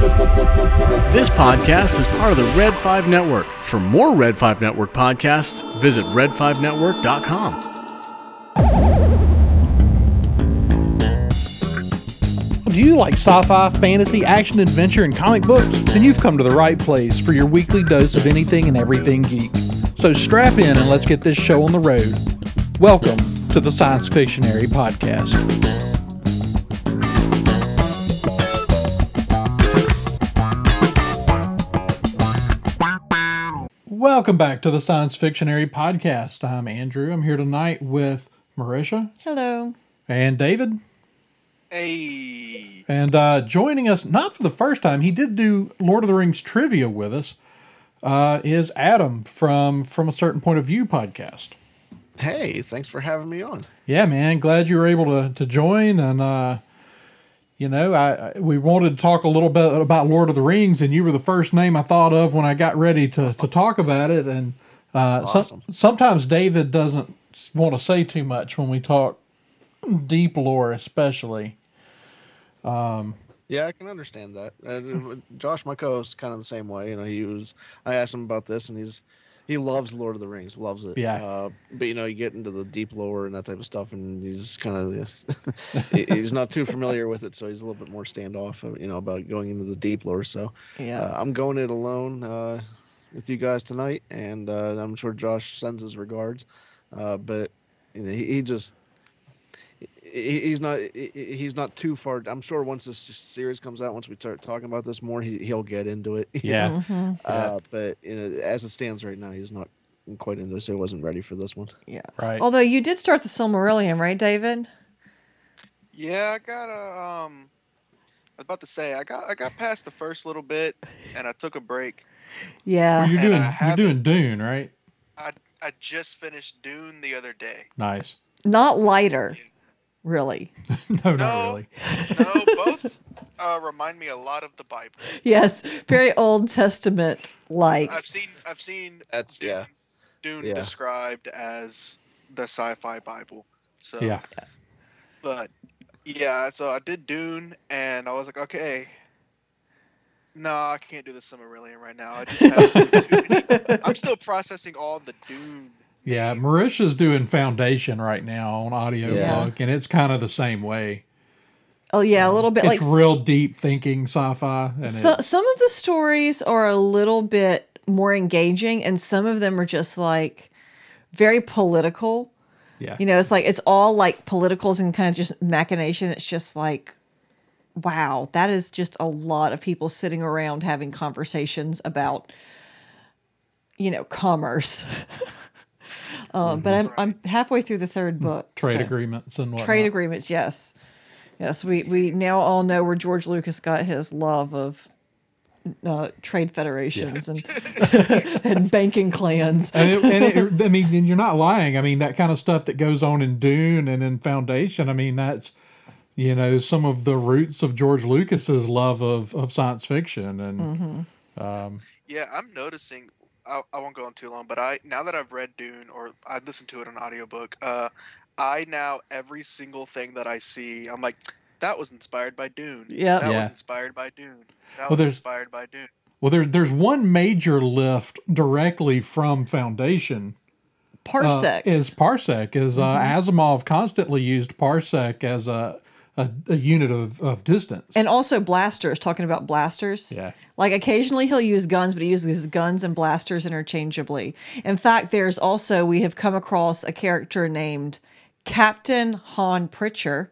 This podcast is part of the Red 5 Network. For more Red 5 Network podcasts, visit red5network.com. Do you like sci fi, fantasy, action, adventure, and comic books? Then you've come to the right place for your weekly dose of anything and everything geek. So strap in and let's get this show on the road. Welcome to the Science Fictionary Podcast. Welcome back to the Science Fictionary Podcast. I'm Andrew. I'm here tonight with Merisha Hello. and David. Hey. And uh, joining us, not for the first time, he did do Lord of the Rings trivia with us, uh, is Adam from From a Certain Point of View podcast. Hey, thanks for having me on. Yeah, man, glad you were able to, to join. And, uh, you know, I, we wanted to talk a little bit about Lord of the Rings, and you were the first name I thought of when I got ready to, to talk about it. And uh, some- Awesome. sometimes David doesn't want to say too much when we talk deep lore, especially. Yeah, I can understand that. Uh, Josh, my co-host, kind of the same way. You know, he was. I asked him about this, and he's he loves Lord of the Rings, loves it. Yeah. Uh, but you know, you get into the deep lore and that type of stuff, and he's kind of he's not too familiar with it, so he's a little bit more standoff. uh, You know, about going into the deep lore. So Yeah. uh, I'm going it alone uh, with you guys tonight, and uh, I'm sure Josh sends his regards. Uh, but you know, he, he just he's not he's not too far. I'm sure once this series comes out, once we start talking about this more, he he'll get into it. Yeah. know? Mhm. Uh, but you know, as it stands right now, he's not quite into it, so he wasn't ready for this one. Yeah. Right. Although you did start the Silmarillion, right, David? Yeah, I got a um I was about to say I got I got past the first little bit and I took a break. Yeah. Well, you're doing you're doing Dune, right? I I just finished Dune the other day. Nice. Not lighter, really. no, not No. really. No, both uh, remind me a lot of the Bible. Yes. Very Old Testament like. I've seen I've seen That's Dune, yeah. Dune Yeah. described as the sci-fi Bible. So Yeah. but yeah, so I did Dune and I was like, okay. No, I can't do the Silmarillion right now. I just have too many- I'm still processing all the Dune. Yeah. names. Merisha's doing Foundation right now on audiobook, Yeah. and it's kind of the same way. Oh yeah, a um, little bit It's like real deep thinking sci-fi, and so, it, some of the stories are a little bit more engaging and some of them are just like very political. yeah, You know, it's like it's all like politicals and kind of just machination. It's just like, wow, that is just a lot of people sitting around having conversations about, you know, commerce. um, but I'm I'm halfway through the third book. trade so- agreements and whatnot. Trade agreements, yes, yes. We we now all know where George Lucas got his love of. Uh, trade federations and and banking clans. And, it, and it, I mean, and you're not lying. I mean, that kind of stuff that goes on in Dune and in Foundation. I mean, that's you know some of the roots of George Lucas's love of of science fiction, and Mm-hmm. Yeah, I'm noticing. I, I won't go on too long, but I now that I've read Dune or I listened to it on audiobook, uh, I now every single thing that I see, I'm like, that was inspired by Dune. Yeah. that Yeah. was inspired by Dune. That Well, was there's- inspired by Dune. well, there there's one major lift directly from Foundation. uh, is parsec is uh, Asimov constantly used parsec as a a, a unit of, of distance. and also blasters, talking about blasters. yeah, Like occasionally he'll use guns, but he uses guns and blasters interchangeably. In fact, there's also, we have come across a character named Captain Han Pritcher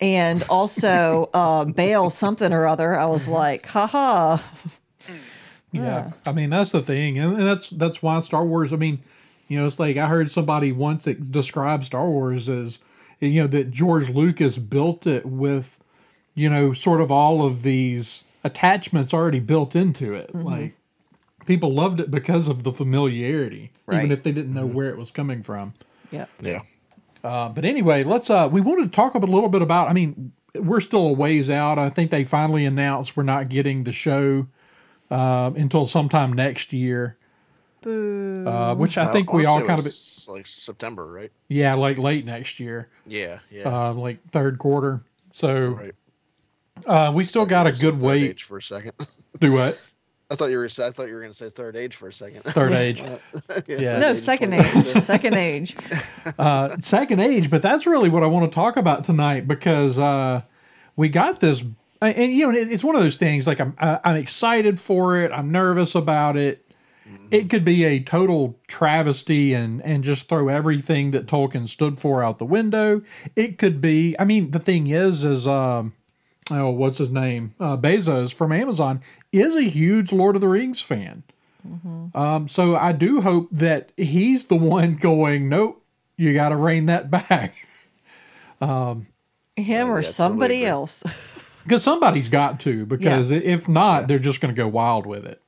and also uh, Bail something or other. I was like, haha. yeah. I mean, that's the thing, and, and that's that's why Star Wars. I mean, you know, it's like I heard somebody once that described Star Wars as you know that George Lucas built it with you know sort of all of these attachments already built into it, like. People loved it because of the familiarity, even if they didn't know where it was coming from. Yep. Yeah. Uh, but anyway, let's. Uh, we wanted to talk a little bit about. I mean, we're still a ways out. I think they finally announced we're not getting the show uh, until sometime next year. Boo. Uh, which I Uh, think we all kind of like September, right? yeah, like late next year, Yeah, yeah. uh, like third quarter. So right. Uh, we still got a good third wait. age for a second. Do what? I thought you were. I thought you were going to say third age for a second. Third age. Yeah. No, age second age. Second age. uh, second age, but that's really what I want to talk about tonight because uh, we got this, and, and, you know, it's one of those things. Like I'm, I'm excited for it. I'm nervous about it. It could be a total travesty and and just throw everything that Tolkien stood for out the window. It could be. I mean, the thing is, is um, oh, what's his name? Uh, Bezos from Amazon is a huge Lord of the Rings fan. Um, so I do hope that he's the one going, nope, you got to rein that back. Um, him or somebody else. Because somebody's got to, because if not, they're just going to go wild with it.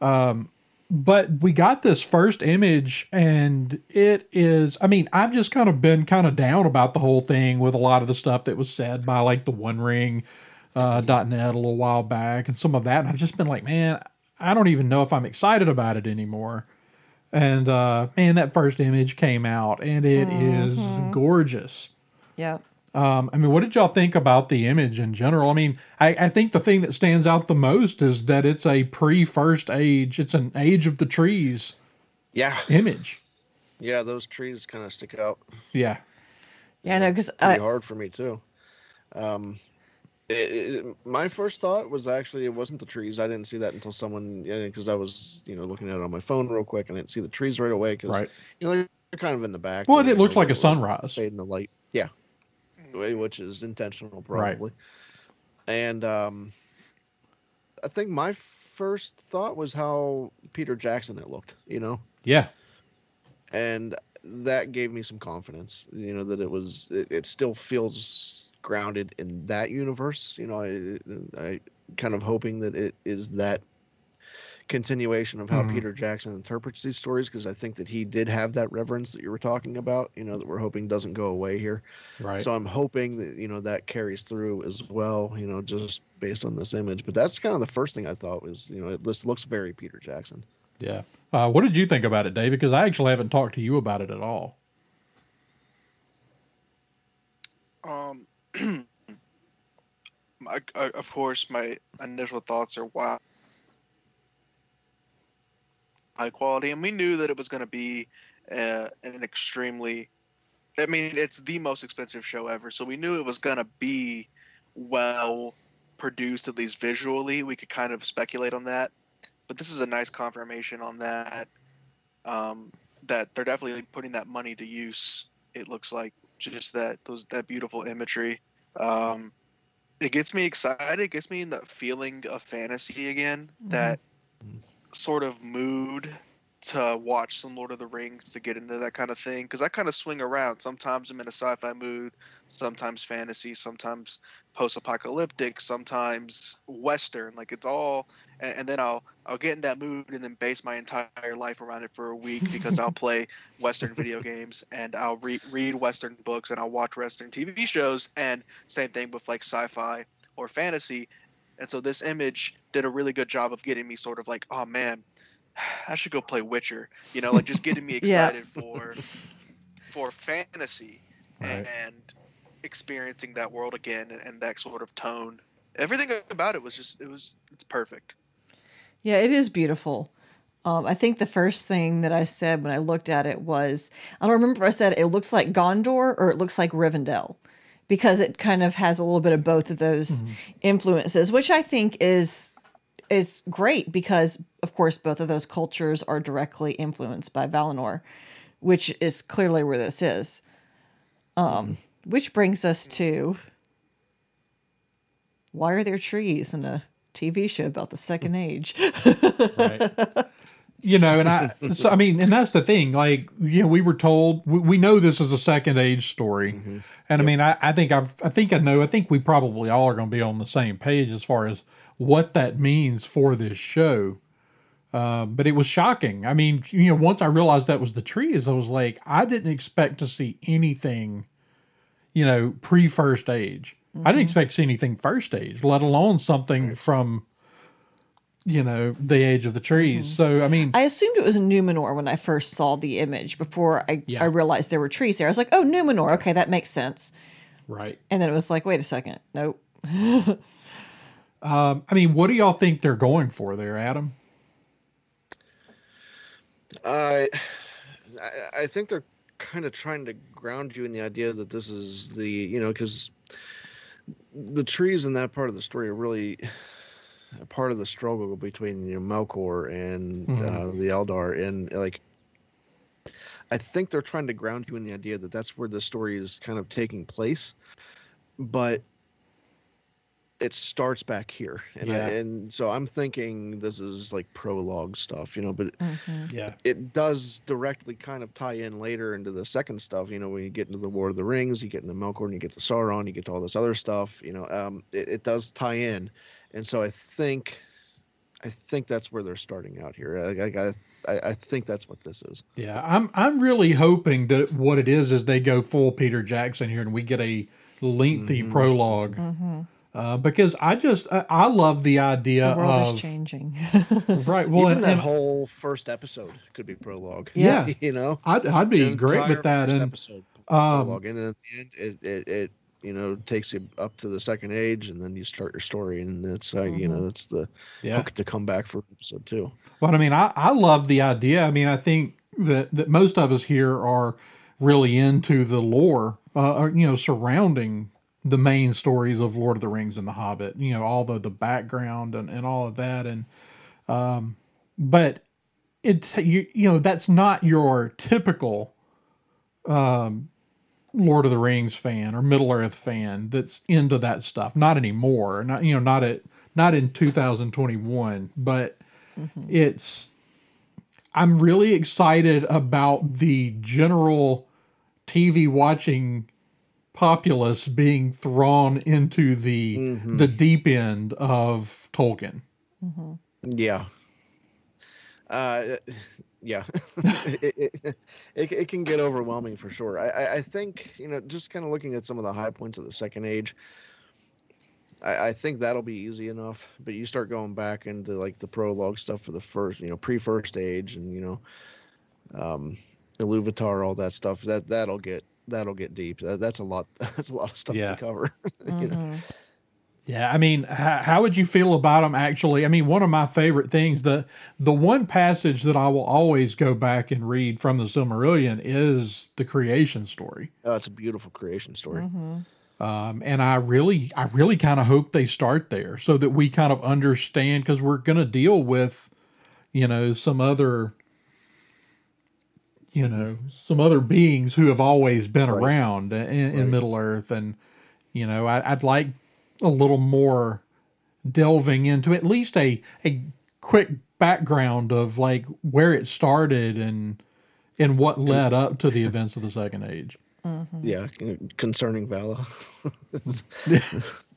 Um, but we got this first image, and it is, I mean, I've just kind of been kind of down about the whole thing with a lot of the stuff that was said by like the One Ring uh, .net a little while back and some of that. And I've just been like, man, I don't even know if I'm excited about it anymore. And uh, man, that first image came out, and it is gorgeous. yeah. Um, I mean, what did y'all think about the image in general? I mean, I, I think the thing that stands out the most is that it's a pre first age, it's an age of the trees Yeah, image. yeah. Those trees kind of stick out Yeah. Yeah, I know because pretty hard for me too. Um, it, it, my first thought was actually it wasn't the trees. I didn't see that until someone because I was you know looking at it on my phone real quick and I didn't see the trees right away because Right. you know they're, they're kind of in the back. Well, you it know, looks like a sunrise. Fade in the light. Yeah, which is intentional Right. probably. And um, I think my first thought was how Peter Jackson it looked. You know. Yeah. and that gave me some confidence you know that it was it, it still feels grounded in that universe you know i i kind of hoping that it is that continuation of how Mhm. peter jackson interprets these stories because i think that he did have that reverence that you were talking about you know that we're hoping doesn't go away here Right. so i'm hoping that you know that carries through as well you know just based on this image but that's kind of the first thing i thought was you know it this looks very peter jackson yeah. Uh, what did you think about it, David? Because I actually haven't talked to you about it at all. Um, I, I, of course, my initial thoughts are wow, high quality, and we knew that it was going to be uh, an extremely. I mean, it's the most expensive show ever, so we knew it was going to be well produced, at least visually. We could kind of speculate on that, but this is a nice confirmation on that. Um, that they're definitely putting that money to use. It looks like just that those that beautiful imagery. Um, it gets me excited. It gets me in that feeling of fantasy again. That sort of mood to watch some Lord of the Rings to get into that kind of thing because I kind of swing around. Sometimes I'm in a sci-fi mood, sometimes fantasy, sometimes post-apocalyptic, sometimes western. Like it's all, and, and then I'll I'll get in that mood and then base my entire life around it for a week because I'll play western video games and I'll re- read western books and I'll watch western TV shows and same thing with like sci-fi or fantasy. And so this image did a really good job of getting me sort of like, oh man, I should go play Witcher. You know, like just getting me Yeah. excited for for fantasy Right. and experiencing that world again and, and that sort of tone. Everything about it was just it was it's perfect. Yeah, it is beautiful. Um, I think the first thing that I said when I looked at it was I don't remember if I said it looks like Gondor or it looks like Rivendell because it kind of has a little bit of both of those mm-hmm. influences, which I think is is great because of course both of those cultures are directly influenced by Valinor, which is clearly where this is. Um, mm-hmm. which brings us to why are there trees in a TV show about the second hmm. age? right. You know, and I, so I mean, and that's the thing. Like, you know, we were told we, we know this is a second age story, and I mean, I, I think I've, I think I know. I think we probably all are going to be on the same page as far as what that means for this show. Uh, but it was shocking. I mean, you know, once I realized that was the trees, I was like, I didn't expect to see anything, you know, pre first age. I didn't expect to see anything first age, let alone something from, you know, the age of the trees. So, I mean, I assumed it was a Numenor when I first saw the image before I, Yeah. I realized there were trees there. I was like, oh, Numenor. Okay, that makes sense. right. And then it was like, wait a second. Nope. um, I mean, what do y'all think they're going for there, Adam? I, I, I think they're kind of trying to ground you in the idea that this is the you know because the trees in that part of the story are really a part of the struggle between you know Melkor and Mhm. uh, the Eldar, and like I think they're trying to ground you in the idea that that's where the story is kind of taking place, but it starts back here, and I, and so I'm thinking this is like prologue stuff, you know, but Mhm. Yeah. it does directly kind of tie in later into the second stuff. You know, when you get into the War of the Rings, you get into Melkor, and you get to Sauron, you get to all this other stuff. You know, um, it, it does tie in, and so I think, I think that's where they're starting out here. I, I, I, I think that's what this is. Yeah, I'm I'm really hoping that what it is is they go full Peter Jackson here and we get a lengthy Mhm. prologue. Mm-hmm. Uh, because I just I, I love the idea The world of is changing. right. Well, Even and, that and whole first episode could be prologue. Yeah. you know, I'd I'd be The great with that. first And episode um, prologue, and then at the end, it, it, it you know takes you up to the second age, and then you start your story, and it's uh, you know it's the yeah. hook to come back for episode two. But I mean, I, I love the idea. I mean, I think that, that most of us here are really into the lore, uh, or, you know, surrounding the main stories of Lord of the Rings and The Hobbit. You know, all the the background and, and all of that, and um, but it you you know that's not your typical um Lord of the Rings fan or Middle Earth fan that's into that stuff. Not anymore. Not you know not at not in 2021, but it's I'm really excited about the general TV watching populace being thrown into the Mhm. the deep end of Tolkien. Yeah. Uh, yeah. it, it, it, it can get overwhelming for sure. I, I, I think, you know, just kind of looking at some of the high points of the second age, I, I think that'll be easy enough. But you start going back into like the prologue stuff for the first, you know, pre first age and, you know, um, Iluvatar, all that stuff, that, that'll get, that'll get deep. That, that's a lot. That's a lot of stuff Yeah. to cover. you know? Yeah, I mean, how, how would you feel about them? Actually, I mean, one of my favorite things the the one passage that I will always go back and read from the Silmarillion is the creation story. Oh, it's a beautiful creation story. Mhm. um, and I really, I really kind of hope they start there so that we kind of understand because we're going to deal with, you know, some other, you know, some other beings who have always been Right. around in, in Right. Middle Earth, and you know, I, I'd like a little more delving into at least a a quick background of like where it started and and what led up to the events of the Second Age. Yeah, concerning Vala.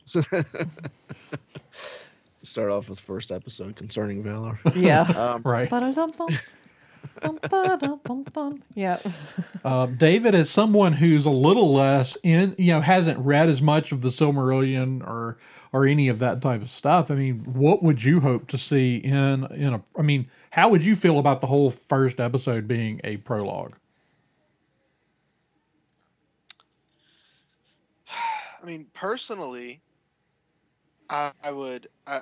Start off with first episode concerning Valar. Yeah. Um, Right. Ba-da-dum-bum. Bum, ba-da-bum-bum. Yeah. Uh, David, as someone who's a little less in, you know, hasn't read as much of the Silmarillion or or any of that type of stuff. I mean, what would you hope to see in in a? I mean, how would you feel about the whole first episode being a prologue? I mean, personally, I, I would, I,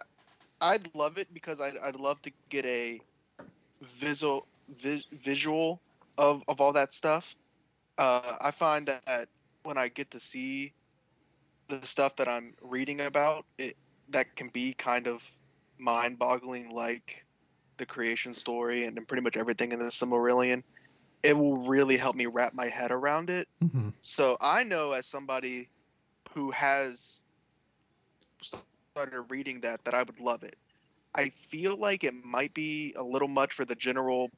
I'd love it because I'd, I'd love to get a visual, vi- visual of, of all that stuff. Uh, I find that when I get to see the stuff that I'm reading about, it that can be kind of mind-boggling, like the creation story and, and pretty much everything in the Silmarillion. It will really help me wrap my head around it. Mm-hmm. So I know as somebody who has started reading that that I would love it. I feel like it might be a little much for the general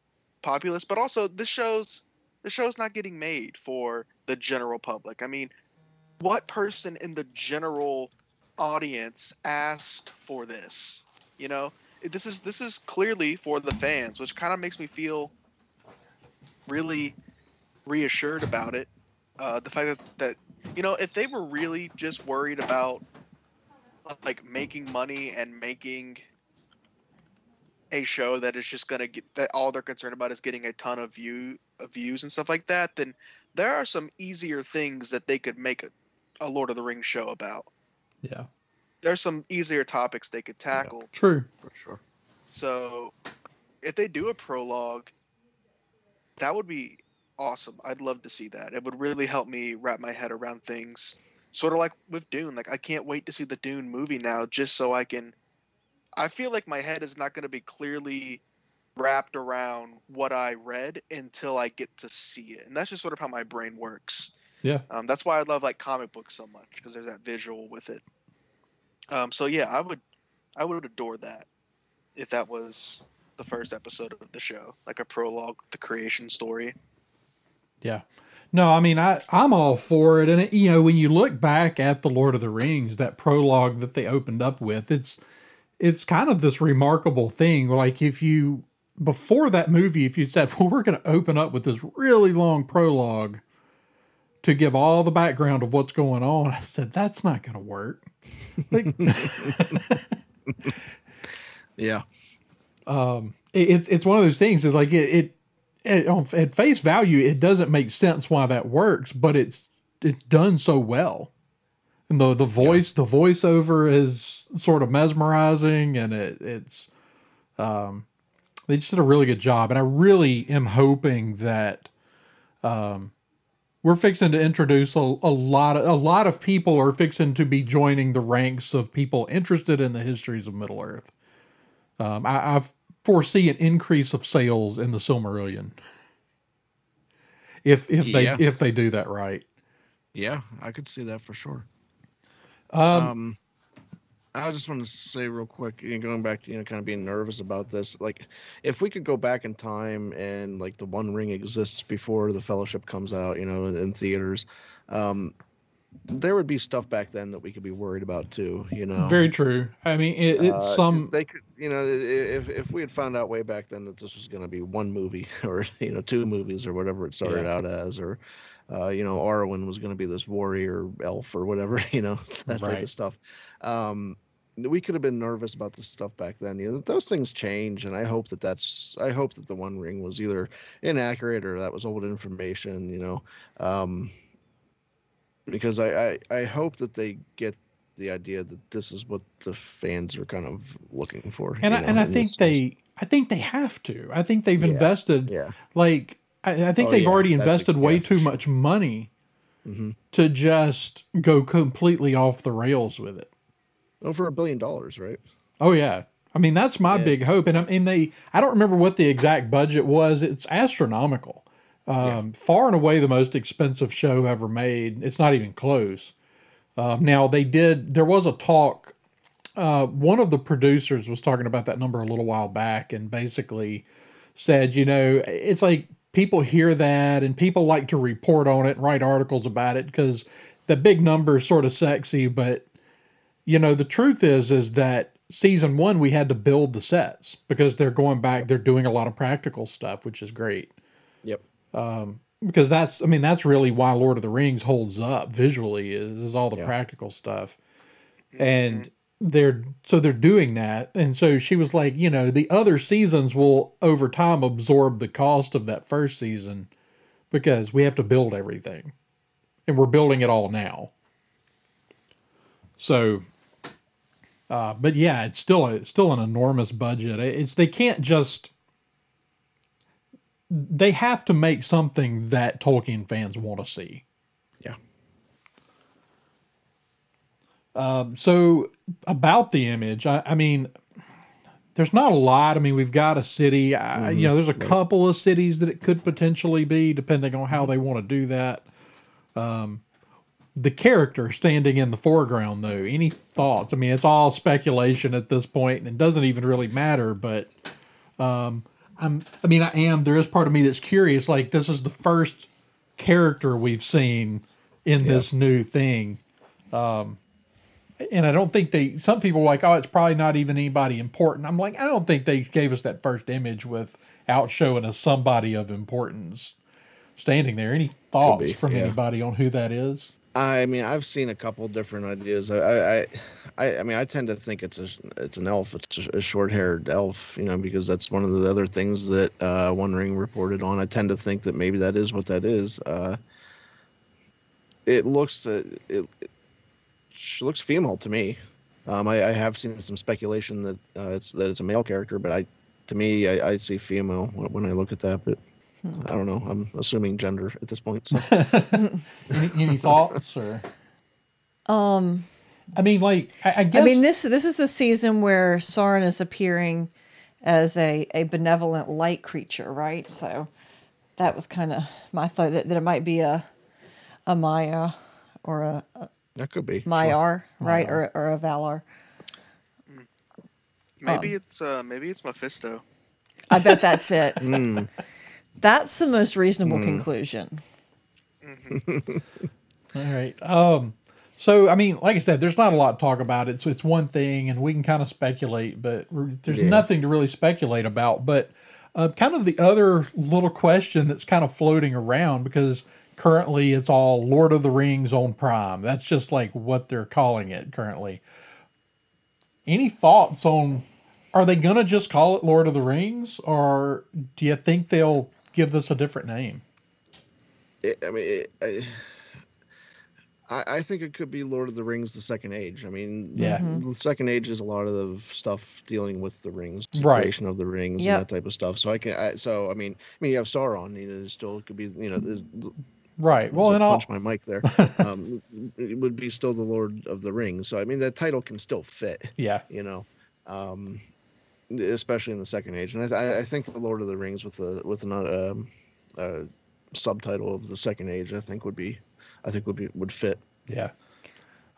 populace, but also this show's the show's not getting made for the general public. I mean, what person in the general audience asked for this? You know, this is this is clearly for the fans, which kind of makes me feel really reassured about it. Uh, the fact that, that you know, if they were really just worried about like making money and making a show that is just gonna get that all they're concerned about is getting a ton of view of views and stuff like that, then there are some easier things that they could make a, a Lord of the Rings show about. Yeah. there's some easier topics they could tackle. True. For sure. So if they do a prologue, that would be awesome. I'd love to see that. It would really help me wrap my head around things. Sort of like with Dune. Like I can't wait to see the Dune movie now just so I can I feel like my head is not going to be clearly wrapped around what I read until I get to see it. And that's just sort of how my brain works. Yeah. Um, that's why I love like comic books so much because there's that visual with it. Um, so yeah, I would, I would adore that if that was the first episode of the show, like a prologue, the creation story. Yeah. No, I mean I I'm all for it, and it, you know when you look back at the Lord of the Rings, that prologue that they opened up with, it's it's kind of this remarkable thing. Like if you before that movie, if you said, "Well, we're going to open up with this really long prologue to give all the background of what's going on," I said that's not going to work. Like, Yeah. um, it, it's it's one of those things. It's like it, it, it on, at face value, it doesn't make sense why that works, but it's it's done so well, and the the voice the voiceover is sort of mesmerizing, and it it's um, they just did a really good job, and I really am hoping that um. We're fixing to introduce a, a lot of a lot of people are fixing to be joining the ranks of people interested in the histories of Middle Earth. Um, I, I foresee an increase of sales in the Silmarillion if if they Yeah. if they do that right. Yeah, I could see that for sure. Um, Um, I just want to say real quick, you know, going back to you know, kind of being nervous about this. Like, if we could go back in time and like the One Ring exists before the Fellowship comes out, you know, in, in theaters, um, there would be stuff back then that we could be worried about too. You know, very true. I mean, it, it's Uh, some they could, you know, if if we had found out way back then that this was going to be one movie or you know two movies or whatever it started Yeah. out as, or uh, you know, Arwen was going to be this warrior elf or whatever, you know, that type of stuff. Um, we could have been nervous about this stuff back then. You know, those things change, and I hope that that's I hope that the One Ring was either inaccurate or that was old information. You know, um, because I, I I hope that they get the idea that this is what the fans are kind of looking for. and I, know, and I think they I think they have to. I think they've Yeah, invested yeah. like I, I think Oh, they've yeah, already that's a- invested way yeah, too sure. much money Mhm. to just go completely off the rails with it. over a billion dollars, right? Oh yeah. I mean that's my Yeah. big hope, and I mean they. I don't remember what the exact budget was. It's astronomical, um, far and away the most expensive show ever made. It's not even close. Um, now they did. There was a talk. Uh, one of the producers was talking about that number a little while back, and basically said, you know, it's like people hear that and people like to report on it and write articles about it because the big number is sort of sexy, but you know the truth is is that season one we had to build the sets because they're going back they're doing a lot of practical stuff which is great Yep. um, because that's i mean that's really why lord of the rings holds up visually is, is all the Yeah. practical stuff and they're so they're doing that. And so she was like you know the other seasons will over time absorb the cost of that first season because we have to build everything. And we're building it all now. So uh, but yeah it's still a, it's still an enormous budget. It's they can't just they have to make something that Tolkien fans want to see. Yeah. Um, so about the image, I, I mean, there's not a lot. I mean, we've got a city. I, you know, there's a couple of cities that it could potentially be, depending on how they want to do that. Um, the character standing in the foreground, though, any thoughts? I mean, it's all speculation at this point, and it doesn't even really matter. But um, I'm, I mean, I am. There is part of me that's curious. Like, this is the first character we've seen in this new thing. Um, and I don't think they. Some people are like, oh, it's probably not even anybody important. I'm like, I don't think they gave us that first image without showing us somebody of importance standing there. Any thoughts be, from yeah. anybody on who that is? I mean, I've seen a couple different ideas. I, I, I, I, mean, I tend to think it's a, it's an elf. It's a, a short-haired elf, you know, because that's one of the other things that uh, One Ring reported on. I tend to think that maybe that is what that is. Uh, it looks, uh, it, it sh- looks female to me. Um, I, I have seen some speculation that uh, it's that it's a male character, but I, to me, I, I see female when, when I look at that. But I don't know. I'm assuming gender at this point. So. Any, any thoughts or? Um, I mean, like I, I guess. I mean, this this is the season where Sauron is appearing as a, a benevolent light creature, right? So that was kind of my thought that, that it might be a a Maia or a, a that could be Maiar, right, or or a Valar. Maybe it's uh maybe it's Mephisto. I bet that's it. Mm. That's the most reasonable conclusion. All right. Um. So I mean, like I said, there's not a lot to talk about. It's it's one thing, and we can kind of speculate, but there's Yeah. nothing to really speculate about. But uh, kind of the other little question that's kind of floating around because currently it's all Lord of the Rings on Prime. That's just like what they're calling it currently. Any thoughts on? Are they gonna just call it Lord of the Rings, or do you think they'll give this a different name? it, I mean, it, I, I I think it could be Lord of the Rings: The Second Age. I mean, Yeah. Mm-hmm. the Second Age is a lot of the stuff dealing with the rings, the Right. creation of the rings, Yep. and that type of stuff. So I can, I, so I mean, I mean, you have Sauron. You know, still could be, you know, there's, Right. Well, and I'll, punch my mic there. um, it would be still the Lord of the Rings. So I mean, that title can still fit. yeah. You know. Um, especially in the second age, and I, I- I think the Lord of the Rings with the with another um, uh, subtitle of the second age, I think would be, I think would be would fit. Yeah.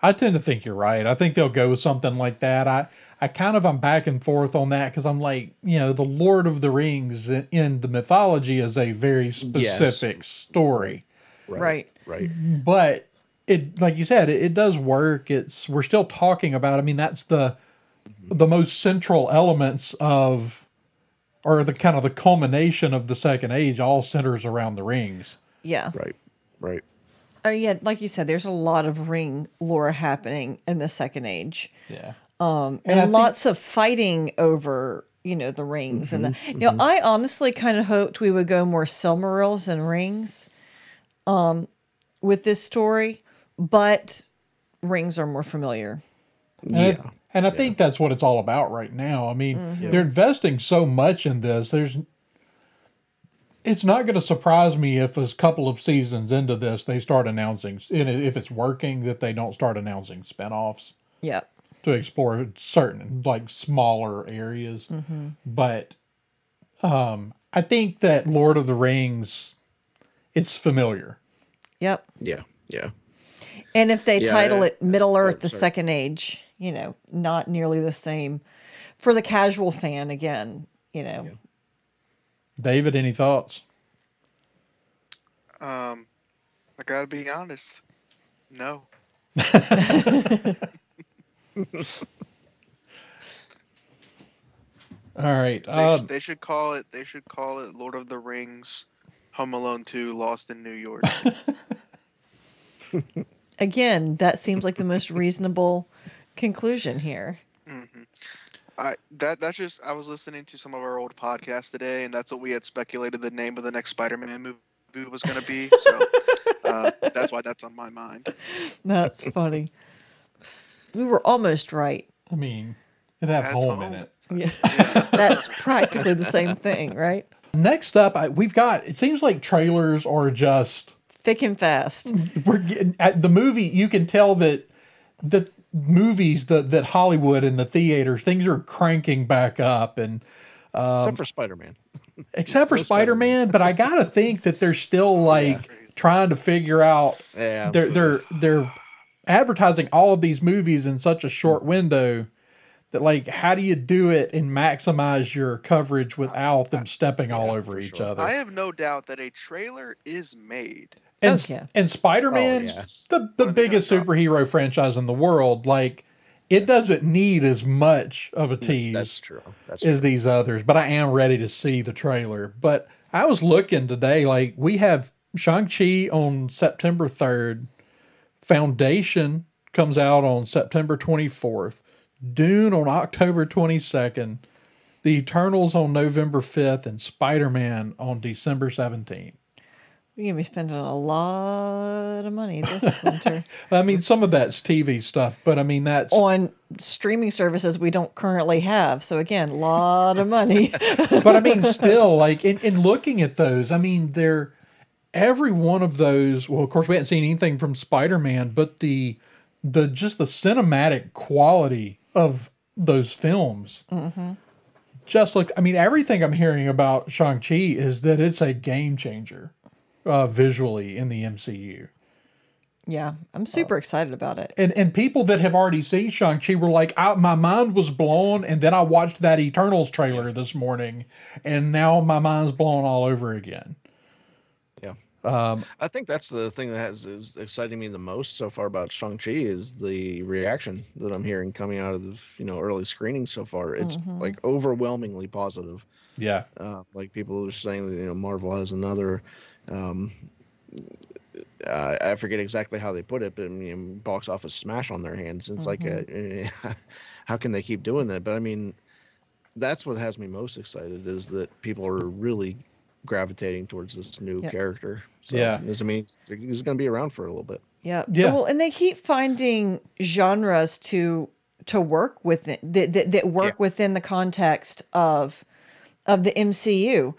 I tend to think you're right. I think they'll go with something like that. I, I kind of I'm back and forth on that because I'm like, you know, the Lord of the Rings in, in the mythology is a very specific story, Right. Right. but it, like you said, it, it does work. It's we're still talking about. I mean, that's the the most central elements of, or the kind of the culmination of the Second Age. All centers around the rings. Yeah. Right. Right. Oh yeah, like you said, there's a lot of ring lore happening in the Second Age. Yeah. Um, and, I think- lots of fighting over you know the rings and the you know i honestly kind of hoped we would go more silmarils and rings um with this story but rings are more familiar And, I, Yeah. and I think that's what it's all about right now. I mean, they're investing so much in this. There's, it's not going to surprise me if a couple of seasons into this they start announcing, and if it's working, that they don't start announcing spinoffs yeah to explore certain like smaller areas. But um, I think that Lord of the Rings, it's familiar. yep Yeah. Yeah. and if they Yeah, title I- it middle earth the sorry. second age you know not nearly the same for the casual fan again you know David, any thoughts? Um, I gotta be honest. No. All right. They, Uh, sh- they should call it. They should call it Lord of the Rings, Home Alone Two, Lost in New York. again that seems like the most reasonable conclusion here I that that's just. I was listening to some of our old podcasts today, and that's what we had speculated the name of the next Spider-Man movie was going to be. So uh, that's why that's on my mind. that's funny we were almost right I mean, it had That's home in home. it. Yeah, that's practically the same thing, right? Next up, I, we've got. It seems like trailers are just Thick and fast. we're getting at the movie. You can tell that the movies that that Hollywood and the theaters things are cranking back up, and uh Except for Spider Man. except for Spider Man. But I gotta think that they're still like trying to figure out. Yeah. They're they're they're advertising all of these movies in such a short window. That like, how do you do it and maximize your coverage without them stepping all over each other? I have no doubt that a trailer is made. and Oh, yeah. and Spider Man, Oh, yes. the the What biggest gonna superhero franchise in the world, like it doesn't need as much of a tease That's true. That's as true. these others. But I am ready to see the trailer. But I was looking today, like we have Shang Chi on September third, Foundation comes out on September twenty fourth, Dune on October twenty second. The Eternals on November 5th and Spider Man on December 17th. You're gonna be spending a lot of money this winter I mean, some of that's TV stuff, but I mean that's on streaming services we don't currently have. So again, a lot of money. but I mean, still, like in, in looking at those, I mean, they're every one of those. Well, of course, we haven't seen anything from Spider Man, but the the just the cinematic quality of those films. Just look, I mean, everything I'm hearing about Shang Chi is that it's a game changer, uh, visually in the MCU. yeah, I'm super excited about it. And and people that have already seen Shang Chi were like, I, my mind was blown, and then I watched that Eternals trailer this morning, and now my mind's blown all over again. Yeah. Um, I think that's the thing that has is exciting me the most so far about Shang Chi is the reaction that I'm hearing coming out of the you know early screening so far. It's like overwhelmingly positive. yeah, Uh, like people are saying that you know Marvel has another. Um, uh, I forget exactly how they put it, but I mean, box office smash on their hands. It's like, a, how can they keep doing that? But I mean, that's what has me most excited is that people are really gravitating towards this new Yeah. character. So, Yeah. this I mean he's going to be around for a little bit. Yeah. Yeah. Well, and they keep finding genres to to work with that, that, that work Yeah. within the context of of the MCU.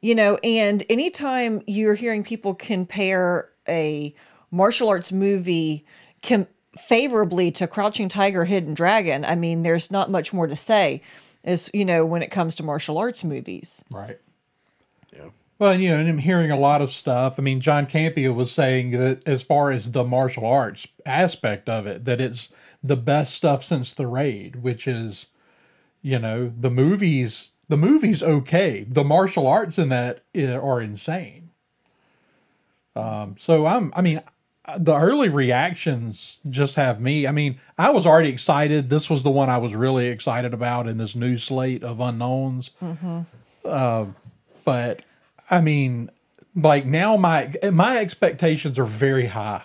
You know, and anytime you're hearing people compare a martial arts movie com- favorably to Crouching Tiger, Hidden Dragon, I mean, there's not much more to say. Is you know when it comes to martial arts movies. right. Yeah. Well, you know, and I'm hearing a lot of stuff. I mean, John Campea was saying that as far as the martial arts aspect of it, that it's the best stuff since the raid, which is, you know, the movies. The movie's okay. The martial arts in that eh, are insane. Um, so I'm. I mean, the early reactions just have me. I mean, I was already excited. This was the one I was really excited about in this new slate of unknowns mm-hmm. um, but I mean, like now my my expectations are very high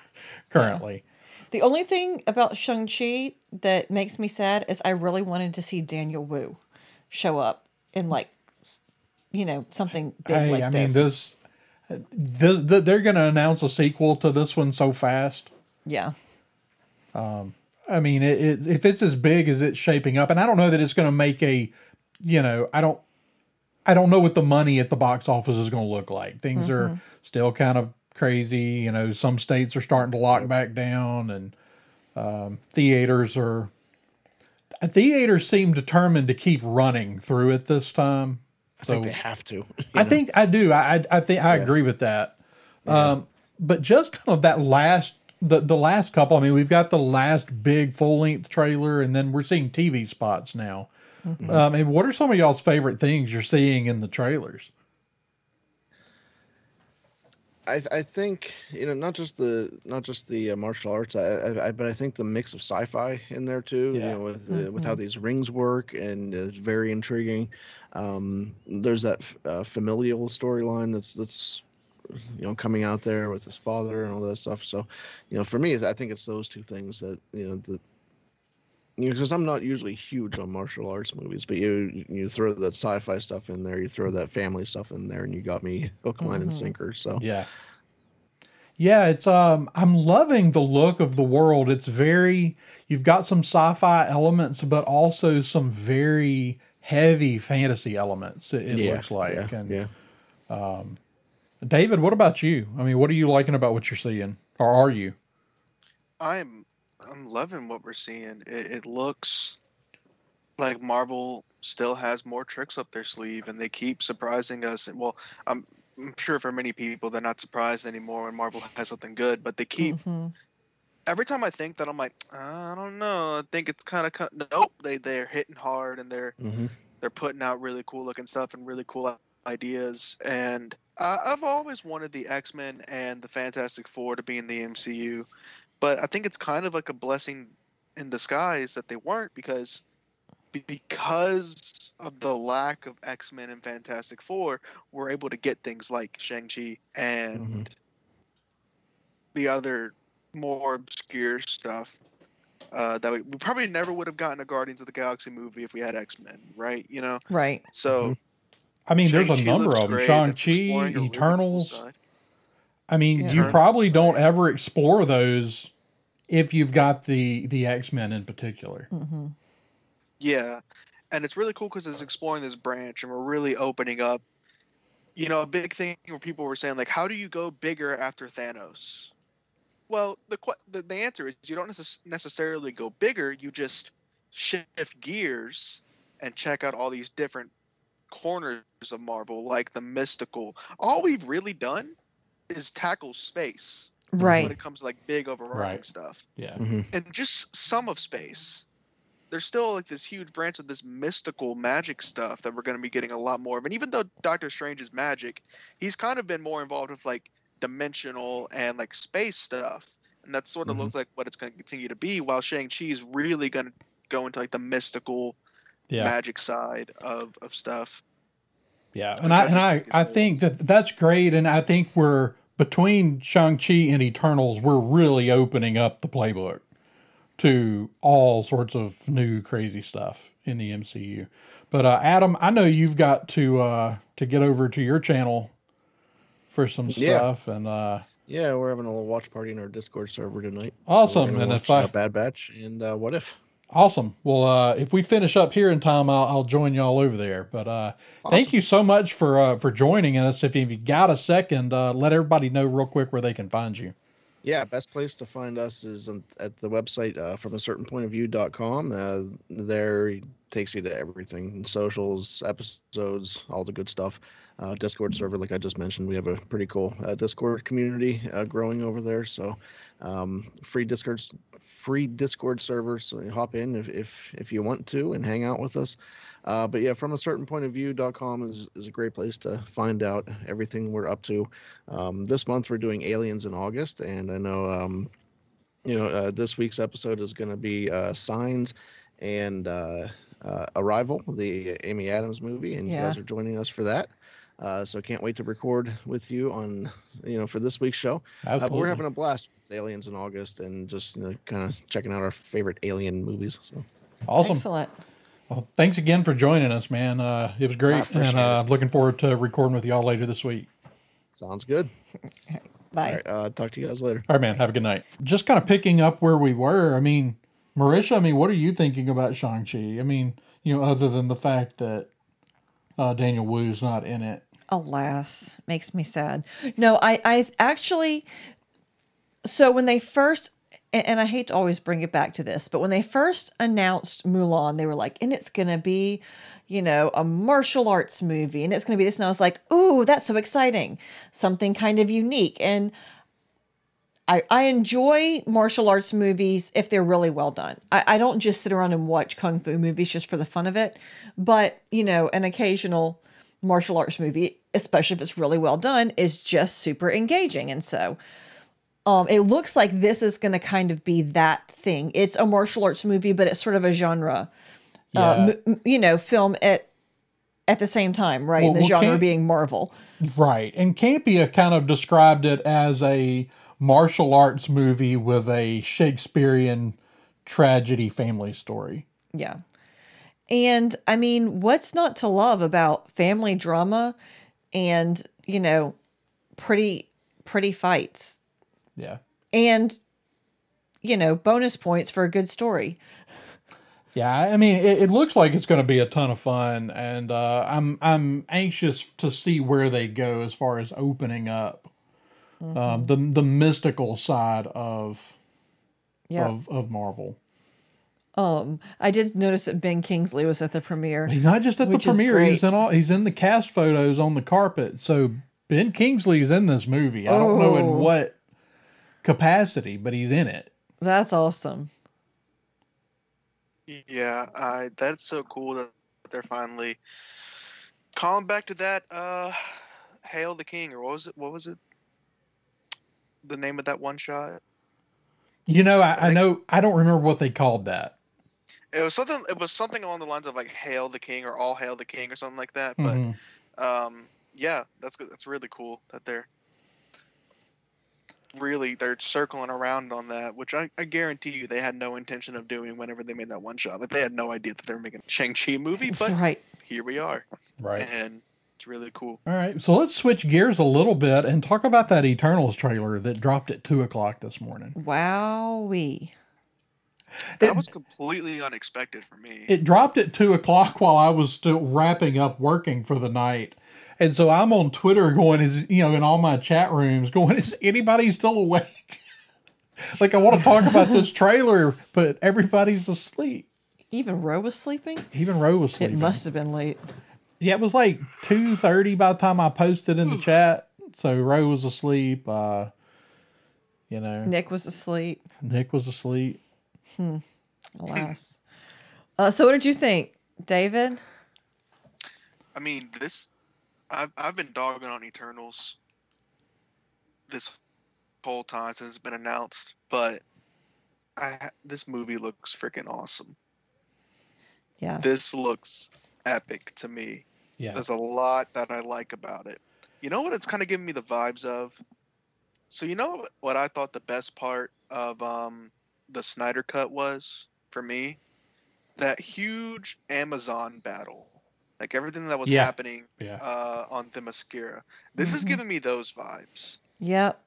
currently. The only thing about Shang Chi that makes me sad is I really wanted to see Daniel Wu show up in like, you know, something big Hey, like I this. mean this, this, they're going to announce a sequel to this one so fast. yeah, um, I mean, it, it, if it's as big as it's shaping up, and I don't know that it's going to make a, you know, I don't, I don't know what the money at the box office is going to look like. Things are still kind of crazy. You know, some states are starting to lock back down, and um, theaters are. Theaters seem determined to keep running through it this time. I think they have to. I know? think I do. I I, I think I agree with that. Um, but just kind of that last the the last couple. I mean, we've got the last big full length trailer, and then we're seeing TV spots now. Um, and what are some of y'all's favorite things you're seeing in the trailers? I I think you know not just the not just the uh, martial arts, I, I, I but I think the mix of sci-fi in there too. Yeah. You know, with uh, with how these rings work, and it's very intriguing. Um, there's that f- uh, familial storyline that's that's you know coming out there with his father and all that stuff. So, you know, for me, I think it's those two things that you know that. You know, because I'm not usually huge on martial arts movies, but you you throw that sci-fi stuff in there, you throw that family stuff in there, and you got me hook, line, and sinker. So Yeah. Yeah, it's um I'm loving the look of the world. It's very you've got some sci-fi elements but also some very heavy fantasy elements. It, it Yeah, looks like. yeah, and yeah. David, what about you? I mean, what are you liking about what you're seeing? Or are you? I'm I'm loving what we're seeing. It, it looks like Marvel still has more tricks up their sleeve, and they keep surprising us. And well, I'm, I'm sure for many people they're not surprised anymore when Marvel has something good, but they keep. Mhm. Every time I think that, I'm like, I don't know. I think it's kind of nope. They they're hitting hard and they're hmm they're putting out really cool looking stuff and really cool ideas. And I, I've always wanted the X Men and the Fantastic Four to be in the MCU, but I think it's kind of like a blessing in disguise that they weren't because because of the lack of X Men and Fantastic Four, we're able to get things like Shang Chi and the other more obscure stuff. Uh, that we, we probably never would have gotten a Guardians of the Galaxy movie if we had X Men, right? You know, right. so I mean, there's a number of them. Shang Chi, exploring really cool Eternals. I mean, Yeah. you probably don't ever explore those if you've got the the X Men in particular. hmm Yeah, and it's really cool because it's exploring this branch, and we're really opening up. You know, a big thing where people were saying like, how do you go bigger after Thanos? Well, the que- the, the answer is you don't necess- necessarily go bigger. You just shift gears and check out all these different corners of Marvel, like the mystical. All we've really done is tackle space when it comes to like big overarching Right. stuff Yeah. and just some of space. There's still like this huge branch of this mystical magic stuff that we're going to be getting a lot more of. And even though Doctor Strange is magic, he's kind of been more involved with like dimensional and like space stuff. And that sort of Mhm. looks like what it's going to continue to be. While Shang Chi is really going to go into like the mystical Yeah. magic side of of stuff. Yeah, and I I and I think I think that that's great, and I think we're between Shang Chi and Eternals, we're really opening up the playbook to all sorts of new crazy stuff in the MCU. But uh, Adam, I know you've got to uh, to get over to your channel for some Yeah. stuff, and uh, Yeah, we're having a little watch party in our Discord server tonight. Awesome, we're and if I- Bad Batch and uh, What If. Awesome. Well, uh, if we finish up here in time, I'll, I'll join y'all over there. But uh, thank you so much for uh, for joining us. If you've got a second, uh, let everybody know real quick where they can find you. Yeah, best place to find us is at the website uh, from a certain point of view.com. Uh, there it takes you to everything socials, episodes, all the good stuff. Uh, Discord server, like I just mentioned, we have a pretty cool uh, Discord community uh, growing over there. So, um, free Discord, free Discord server. So you hop in if, if if you want to and hang out with us. Uh, but yeah, from a certain point of view.com is, is a great place to find out everything we're up to. Um, this month we're doing Aliens in August, and I know um, you know uh, this week's episode is going to be uh, Signs and uh, uh, Arrival, the Amy Adams movie, and you guys are joining us for that. Uh, so can't wait to record with you on you know for this week's show. Uh, but we're having a blast with Aliens in August and just you know, kind of checking out our favorite alien movies. So awesome. Excellent. Well, thanks again for joining us, man. Uh, it was great, and uh, I'm looking forward to recording with y'all later this week. sounds good. Bye. All right, uh, talk to you guys later. All right, man. Have a good night. Just kind of picking up where we were. I mean, Merisha. I mean, what are you thinking about Shang Chi? I mean, you know, other than the fact that uh, Daniel Wu's not in it. Alas, makes me sad. No, I, I actually. So when they first, and, and I hate to always bring it back to this, but when they first announced Mulan, they were like, and it's gonna be, you know, a martial arts movie, and it's gonna be this, and I was like, ooh, that's so exciting, something kind of unique, and. I, I enjoy martial arts movies if they're really well done. I, I don't just sit around and watch kung fu movies just for the fun of it. But, you know, an occasional martial arts movie, especially if it's really well done, is just super engaging. And so um, it looks like this is going to kind of be that thing. It's a martial arts movie, but it's sort of a genre, Yeah. uh, m- you know, film at at the same time, right? Well, and the well, genre being Marvel. Right. And Campea kind of described it as a martial arts movie with a Shakespearean tragedy family story. Yeah. And I mean, what's not to love about family drama and, you know, pretty pretty fights Yeah. and you know, bonus points for a good story. Yeah, I mean, it, it looks like it's going to be a ton of fun, and uh, I'm I'm anxious to see where they go as far as opening up um, the the mystical side of Yeah. of of Marvel. Um I did notice that Ben Kingsley was at the premiere. He's not just at the premiere; he's in all he's in the cast photos on the carpet. So Ben Kingsley's in this movie. I don't know Oh. in what capacity, but he's in it. That's awesome. Yeah, I that's so cool that they're finally calling back to that uh Hail the King or what was it what was it? The name of that one shot? You know, I, I think- know I don't remember what they called that. It was something it was something along the lines of like Hail the King or All Hail the King or something like that. But Mhm. um yeah, that's good that's really cool that they're really they're circling around on that, which I, I guarantee you they had no intention of doing whenever they made that one shot. Like they had no idea that they were making a Shang Chi movie, but right. here we are. Right. and It's really cool. All right, so let's switch gears a little bit and talk about that Eternals trailer that dropped at two o'clock this morning. Wowee. That was completely unexpected for me. It dropped at two o'clock while I was still wrapping up working for the night. And so I'm on Twitter going, is you know, in all my chat rooms going, is anybody still awake? like I want to talk about this trailer, but everybody's asleep. Even Roe was sleeping? Even Roe was sleeping. It must have been late. Yeah, it was like two thirty by the time I posted in the chat. So Roe was asleep. Uh, you know, Nick was asleep. Nick was asleep. Hmm. Alas. uh, so, what did you think, David? I mean, this I've I've been dogging on Eternals this whole time since it's been announced, but I this movie looks freaking awesome. Yeah. This looks epic to me. Yeah, There's a lot that I like about it. You know what it's kind of giving me the vibes of? So you know what I thought the best part of um the Snyder cut was for me? That huge Amazon battle. Like everything that was Yeah. happening yeah, uh, on Themyscira. This is Mhm. giving me those vibes, Yep.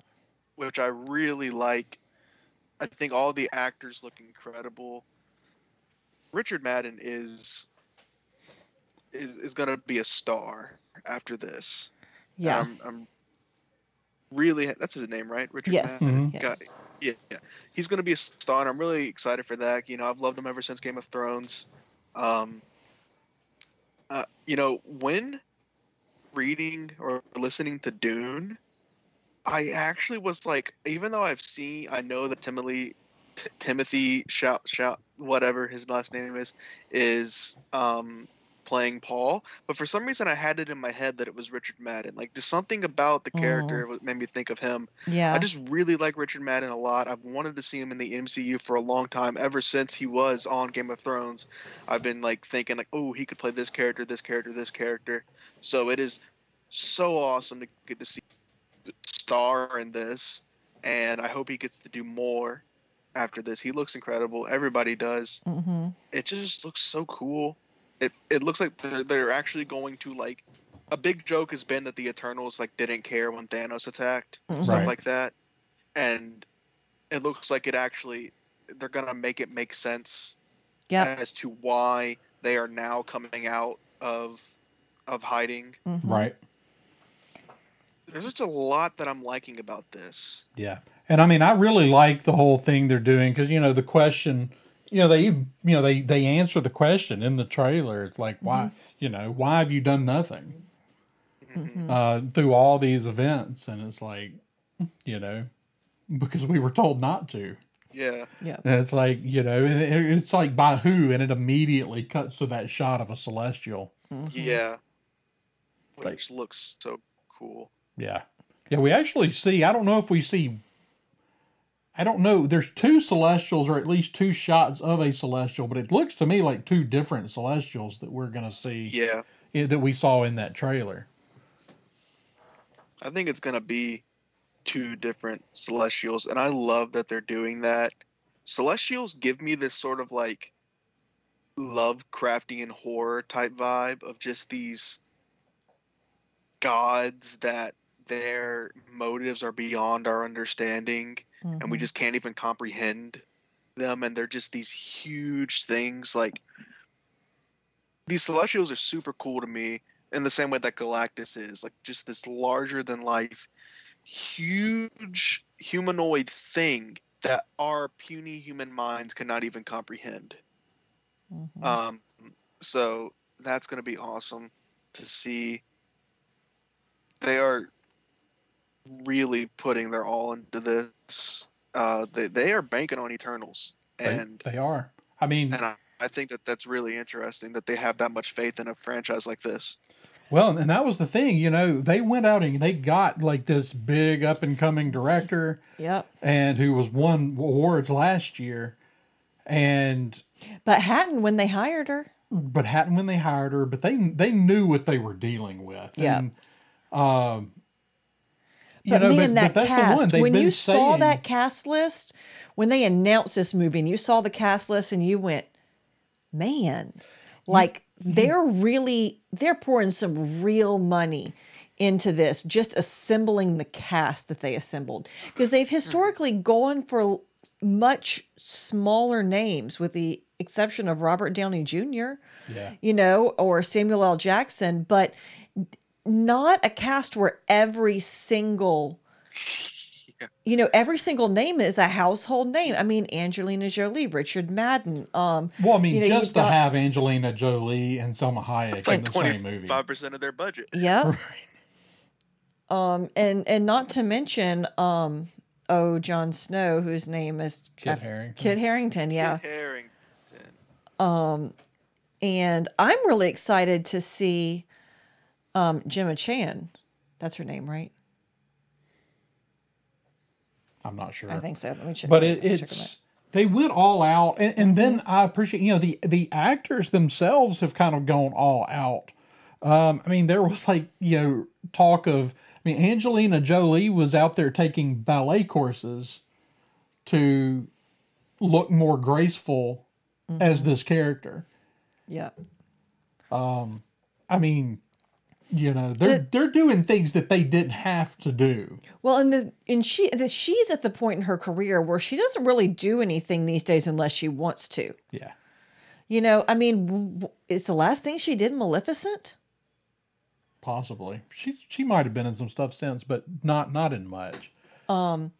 which I really like. I think all the actors look incredible. Richard Madden is is, is going to be a star after this. Yeah. I'm, I'm really that's his name, right? Richard yes. Madden. Mhm. Yes. Yeah, yeah. He's going to be a star, and I'm really excited for that. You know, I've loved him ever since Game of Thrones. Um, uh, you know, when reading or listening to Dune, I actually was like, even though I've seen, I know that Timothy, T- Timothy shout shout whatever his last name is, is um, playing Paul, but for some reason I had it in my head that it was Richard Madden. Like, just something about the character wa- made me think of him. Yeah. I just really like Richard Madden a lot. I've wanted to see him in the MCU for a long time, ever since he was on Game of Thrones. I've been like thinking like, oh, he could play this character, this character, this character. So it is so awesome to get to see the star in this, and I hope he gets to do more after this. He looks incredible. Everybody does. mm-hmm. It just looks so cool. It it looks like they're, they're actually going to like. A big joke has been that the Eternals like didn't care when Thanos attacked Mhm. stuff Right. like that. And it looks like it actually they're gonna make it make sense Yep. as to why they are now coming out of of hiding. mhm. right. There's just a lot that I'm liking about this. Yeah. And I mean, I really like the whole thing they're doing because, you know, the question, you know, they, you know, they, they answer the question in the trailer. It's like, why, you know, why have you done nothing Mhm. uh, through all these events? And it's like, you know, because we were told not to. Yeah. yeah And it's like, you know, and it, it's like by who? And it immediately cuts to that shot of a celestial. Mhm. Yeah. Like- Which looks so cool. Yeah. Yeah, we actually see, I don't know if we see, I don't know, there's two celestials or at least two shots of a celestial, but it looks to me like two different celestials that we're going to see Yeah. that we saw in that trailer. I think it's gonna be two different celestials, and I love that they're doing that. Celestials give me this sort of like Lovecraftian horror type vibe of just these gods that their motives are beyond our understanding and we Mhm. just can't even comprehend them and they're just these huge things like these celestials are super cool to me in the same way that galactus is like just this larger than life huge humanoid thing that our puny human minds cannot even comprehend Mhm. um so that's going to be awesome to see they are really putting their all into this uh they, they are banking on eternals and they are. I mean, and I, I think that that's really interesting that they have that much faith in a franchise like this well, and that was the thing, you know, they went out and they got like this big up and coming director Yep. and who was won awards last year. And But Hatton, when they hired her, but hadn't when they hired her, but they they knew what they were dealing with. Yeah. And, um, you but know, man, that that's the cast, when you saw that cast list, when they announced this movie and you saw the cast list and you went, man, like they're really they're pouring some real money into this, just assembling the cast that they assembled because they've historically gone for much smaller names, with the exception of Robert Downey Jr. Yeah. you know, or Samuel L. Jackson, but not a cast where every single you know every single name is a household name i mean angelina jolie richard madden um Well, I mean, you know, just to got- have Angelina Jolie and Salma Hayek It's in the same movie. five percent of their budget. yeah um and and not to mention um oh Jon Snow whose name is Kit I've- Harington. Kit Harington yeah Kit Harington. and I'm really excited to see um Gemma Chan that's her name right I'm not sure. I think so let me check but it, it's they went all out, and, and then I appreciate you know the the actors themselves have kind of gone all out. Um, I mean, there was like you know talk of I mean Angelina Jolie was out there taking ballet courses to look more graceful as this character. yeah I mean, you know they're they're doing things that they didn't have to do. Well, and the and she the, she's at the point in her career where she doesn't really do anything these days unless she wants to. Yeah. You know, I mean, it's the last thing she did Maleficent. Possibly, she she might have been in some stuff since, but not not in much. Um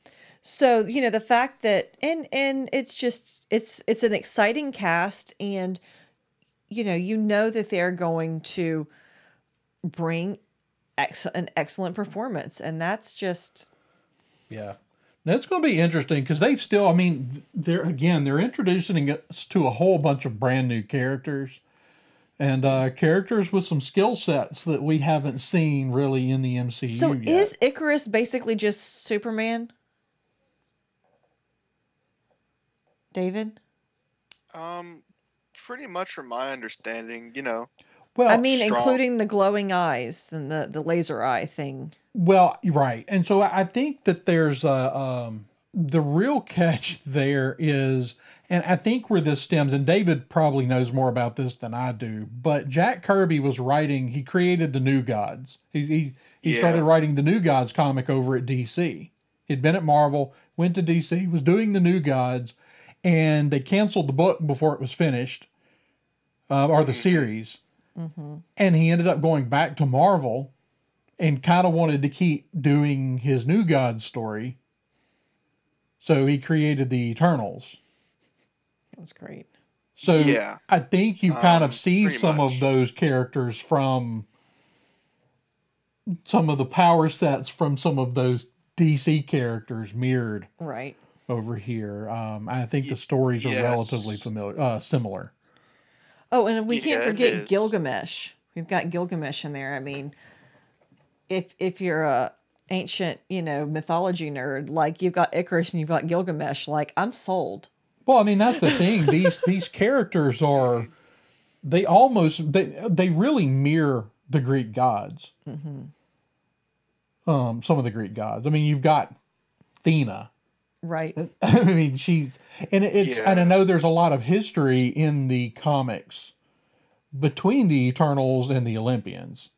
so you know the fact that and and it's just it's it's an exciting cast and you know you know that they're going to bring ex- an excellent performance and that's just Yeah. That's going to be interesting because they've still, I mean, they're again, they're introducing us to a whole bunch of brand new characters and uh, characters with some skill sets that we haven't seen really in the MCU so yet. is Icarus basically just Superman? David? Um, pretty much from my understanding, you know. Well, I mean, strong. including the glowing eyes and the, the laser eye thing. Well, right. And so I I think that there's a um the real catch there is and I think where this stems and David probably knows more about this than I do, but Jack Kirby was writing he created the New Gods. He he, he Yeah. started writing the New Gods comic over at DC. He'd been at Marvel, went to DC, was doing the New Gods, and they canceled the book before it was finished, uh, or the series. And he ended up going back to Marvel and kind of wanted to keep doing his New God story. So he created the Eternals. That was great. So Yeah. I think you kind Um, of see some much. of those characters from some of the power sets from some of those DC characters mirrored Right. over here. Um, I think the stories are yes. relatively familiar, uh, similar. Oh, and we Yeah, can't it forget. Gilgamesh. We've got Gilgamesh in there. I mean, if if you're a ancient, you know, mythology nerd, like you've got Icarus and you've got Gilgamesh, like I'm sold. Well, I mean that's the thing. These these characters are they almost they they really mirror the Greek gods. Um, some of the Greek gods. I mean, you've got Athena. Right. I mean, she's and it's and I know there's a lot of history in the comics between the Eternals and the Olympians.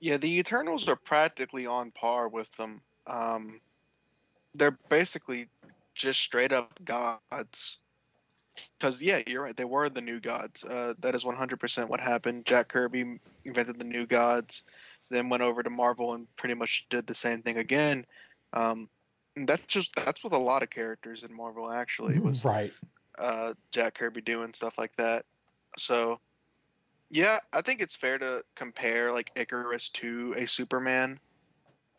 Yeah, the Eternals are practically on par with them. Um, they're basically just straight up gods. Because yeah, you're right. They were the new gods. Uh, that is 100% what happened. Jack Kirby invented the new gods, then went over to Marvel and pretty much did the same thing again. Um, that's just that's with a lot of characters in Marvel. Actually, was Right. uh, Jack Kirby doing stuff like that. So, yeah, I think it's fair to compare like Icarus to a Superman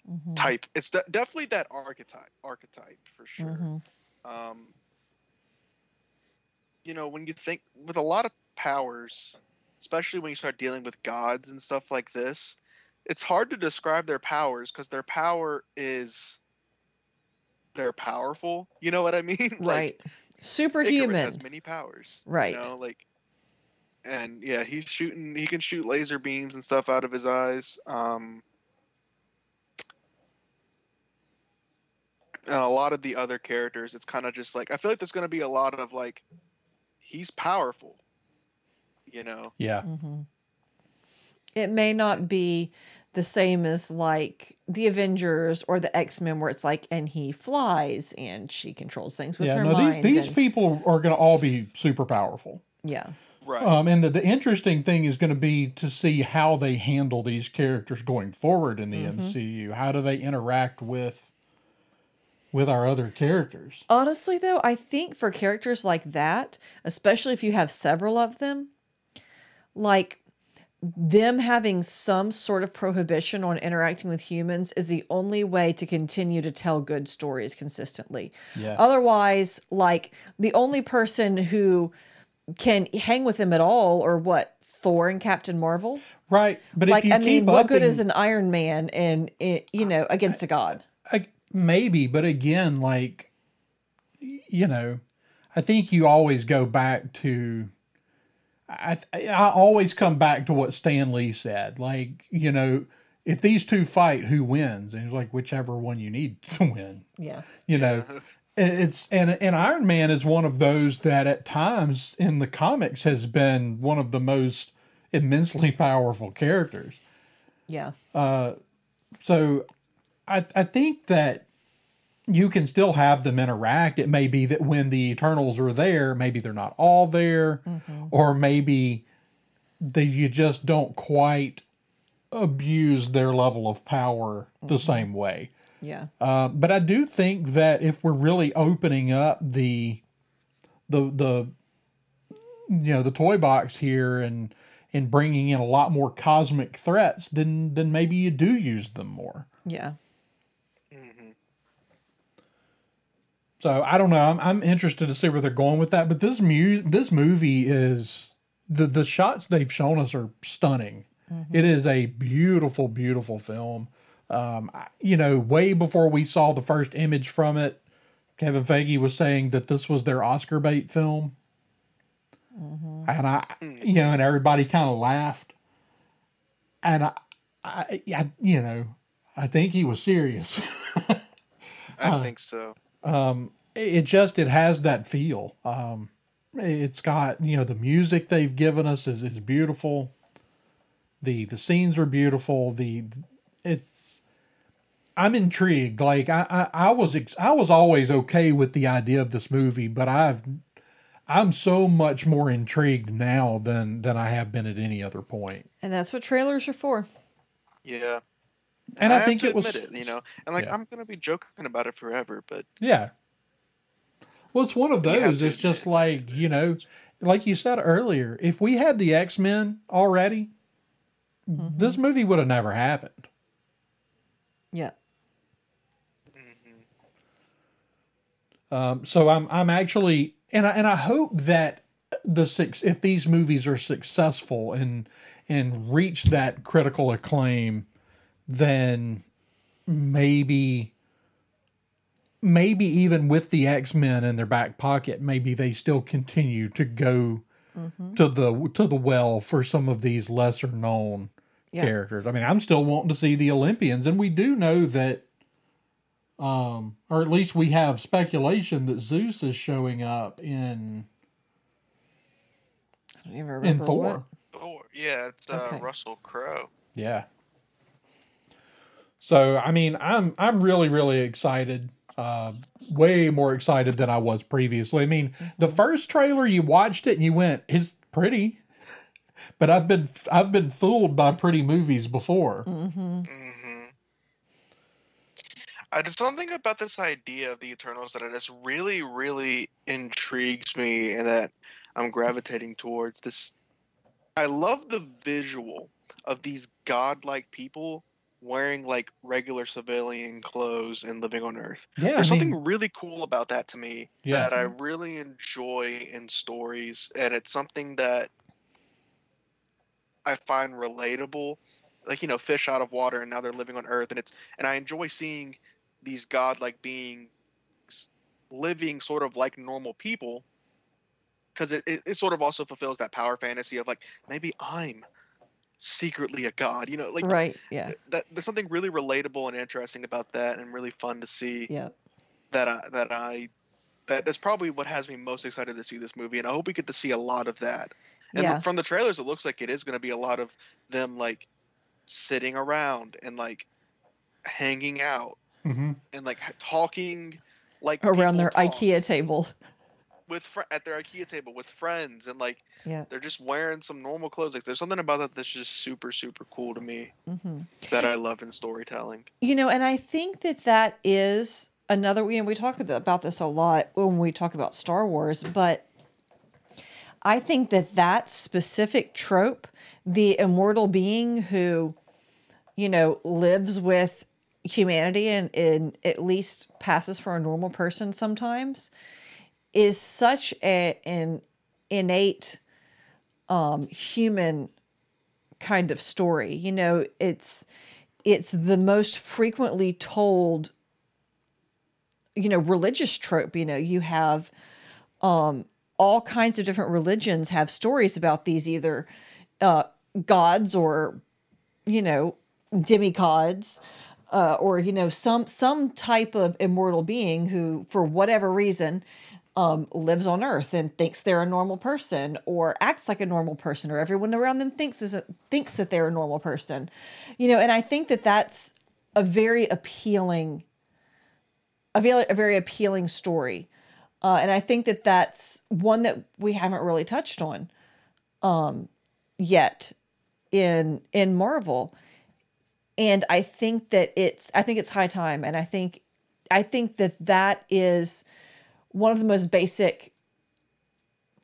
Mhm. type. It's de- definitely that archetype, archetype for sure. Mhm. Um, you know, when you think with a lot of powers, especially when you start dealing with gods and stuff like this, it's hard to describe their powers because their power is they're powerful. You know what I mean? Like, Right. Icarus Superhuman. has many powers. Right. You know, like, and yeah, he's shooting. He can shoot laser beams and stuff out of his eyes. Um, and a lot of the other characters, it's kind of just like I feel like there's going to be a lot of like, he's powerful, You know, Yeah. Mm-hmm. It may not be the same as like the Avengers or the X Men, where it's like, and he flies and she controls things with Yeah. her No, mind. these, these and- people are going to all be super powerful. yeah, right? Um, and the, the interesting thing is going to be to see how they handle these characters going forward in the Mm-hmm. MCU. How do they interact with with our other characters? Honestly, though, I think for characters like that, especially if you have several of them, like them having some sort of prohibition on interacting with humans is the only way to continue to tell good stories consistently. Yeah. Otherwise, like the only person who can hang with them at all, or what Thor and Captain Marvel. Right. But like, if you I mean, what good upping- is an Iron Man and you know against a god? I, maybe, but again, like you know, I think you always go back to. I I always come back to what Stan Lee said. Like you know, if these two fight, who wins? And he's like, whichever one you need to win. Yeah, You know, it's and and Iron Man is one of those that at times in the comics has been one of the most immensely powerful characters. yeah, Uh, So I I think that you can still have them interact. It may be that when the Eternals are there, maybe they're not all there, or maybe they you just don't quite abuse their level of power the same way. yeah, Uh, but I do think that if we're really opening up the the the you know the toy box here and and bringing in a lot more cosmic threats, then then maybe you do use them more. yeah. So I don't know. I'm, I'm interested to see where they're going with that. But this mu- this movie is the the shots they've shown us are stunning. Mm-hmm. It is a beautiful, beautiful film. Um, you know, way before we saw the first image from it, Kevin Feige was saying that this was their Oscar bait film, mm-hmm. and I, mm. you know, and everybody kind of laughed. And I, I, I, you know, I think he was serious. I uh, think so. It just it has that feel um it's got you know the music they've given us is, is beautiful the the scenes are beautiful the it's i'm intrigued like i i, I was ex- i was always okay with the idea of this movie but i've i'm so much more intrigued now than than i have been at any other point. point And that's what trailers are for. Yeah. And i, have think to it was it, you know, and like yeah. I'm gonna be joking about it forever, but Yeah. Well, it's one of those. It's just admit. like, you know, like you said earlier, if we had the X Men already, this movie would have never happened. Yeah. Um, so I'm I'm actually and I and I hope that the six if these movies are successful and and reach that critical acclaim, then maybe maybe even with the X-Men in their back pocket, maybe they still continue to go to the to the well for some of these lesser known Yeah. characters. I mean, I'm still wanting to see the Olympians, and we do know that um, or at least we have speculation that Zeus is showing up in I don't even in remember Thor. what. Thor, yeah, it's uh, Okay. Russell Crowe. Yeah. So I mean, I'm I'm really really excited. Uh, way more excited than I was previously. I mean, the first trailer you watched it and you went, "It's pretty," but I've been I've been fooled by pretty movies before. hmm I just something about this idea of the Eternals that it just really, really intrigues me, and that I'm gravitating towards this. I love the visual of these godlike people wearing like regular civilian clothes and living on Earth. Yeah, I There's mean, something really cool about that to me Yeah. that I really enjoy in stories, and it's something that I find relatable. Like you know, fish out of water, and now they're living on Earth, and it's and I enjoy seeing these godlike beings living sort of like normal people, because it, it, it sort of also fulfills that power fantasy of like maybe I'm secretly a god, you know, like Right. Yeah. that. There's something really relatable and interesting about that, and really fun to see Yeah. that I that I that that's probably what has me most excited to see this movie, and I hope we get to see a lot of that And Yeah. from the trailers, it looks like it is going to be a lot of them like sitting around and like hanging out hmm and like talking like Around their talk IKEA table. With fr- at their IKEA table with friends and like Yeah. they're just wearing some normal clothes. Like there's something about that that's just super super cool to me hmm that I love in storytelling. You know, and I think that that is another. You know, we talk about this a lot when we talk about Star Wars, but I think that that specific trope, the immortal being who, you know, lives with humanity and, and at least passes for a normal person sometimes, is such a, an innate um, human kind of story. You know, it's it's the most frequently told you know religious trope you know you have um all kinds of different religions have stories about these either uh gods or you know demigods uh, or you know some some type of immortal being who for whatever reason um, lives on earth and thinks they're a normal person or acts like a normal person or everyone around them thinks is a, thinks that they're a normal person. You know and i think that that's a very appealing a very, a very appealing story. Uh, and i think that that's one that we haven't really touched on um, yet in in marvel. And i think that it's i think it's high time. And i think i think that that is one of the most basic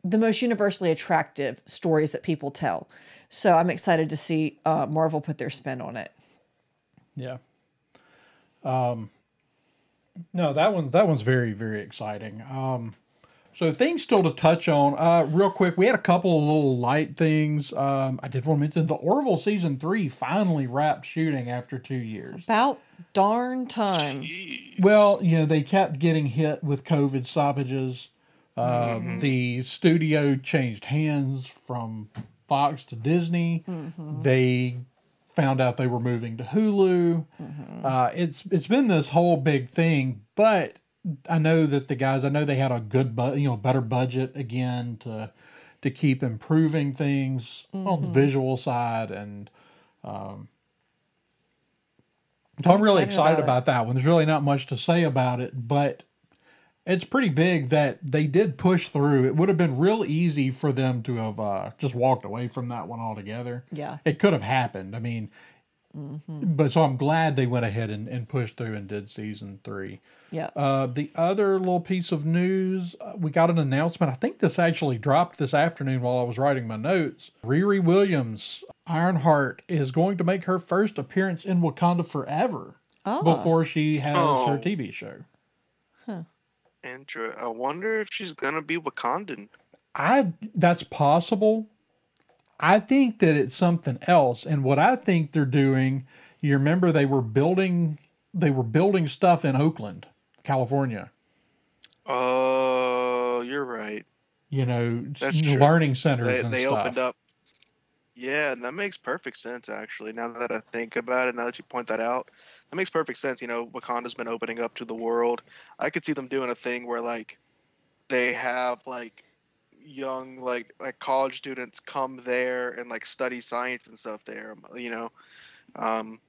the most universally attractive stories that people tell so i'm excited to see uh, marvel put their spin on it Yeah. Um, no, that one that one's very very exciting. Um, so things still to touch on. Uh, real quick, we had a couple of little light things. Um, I did want to mention the Orville season three finally wrapped shooting after two years. about darn time Well, you know they kept getting hit with COVID stoppages. Uh, The studio changed hands from Fox to Disney. They found out they were moving to Hulu. Uh, it's it's been this whole big thing, but I know that the guys. I know they had a good, bu- you know, better budget again to to keep improving things on the visual side and. So I'm, really excited excited about about, that one. There's really not much to say about it, but it's pretty big that they did push through. It would have been real easy for them to have uh, just walked away from that one altogether. Yeah. It could have happened. I mean, but so I'm glad they went ahead and, and pushed through and did season three. yeah Uh, the other little piece of news, uh, we got an announcement. I think this actually dropped this afternoon while I was writing my notes. Riri Williams, Ironheart, is going to make her first appearance in Wakanda Forever Oh. before she has Oh. her TV show. Inter- I wonder if she's gonna be Wakandan. I that's possible. I think that it's something else. And what I think they're doing, you remember they were building they were building stuff in Oakland, California. Oh, you're right. You know, That's true. learning centers They, and they stuff. opened up. Yeah, and that makes perfect sense actually. Now that I think about it, now that you point that out, that makes perfect sense. You know, Wakanda's been opening up to the world. I could see them doing a thing where like they have like young like like college students come there and like study science and stuff there. You know, um,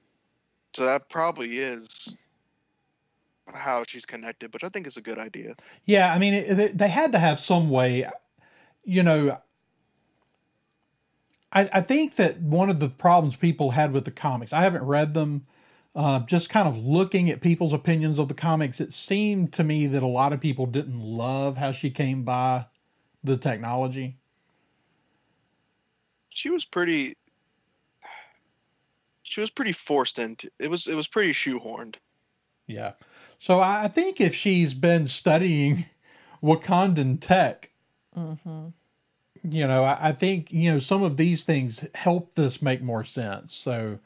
so that probably is how she's connected, which I think is a good idea. Yeah, I mean, it, they had to have some way, you know. I, I think that one of the problems people had with the comics, I haven't read them, uh, just kind of looking at people's opinions of the comics, it seemed to me that a lot of people didn't love how she came by the technology. she was pretty she was pretty forced into it was it was pretty shoehorned Yeah. So I I think if she's been studying Wakandan tech, mm-hmm. you know, I, I think, you know, some of these things help this make more sense. So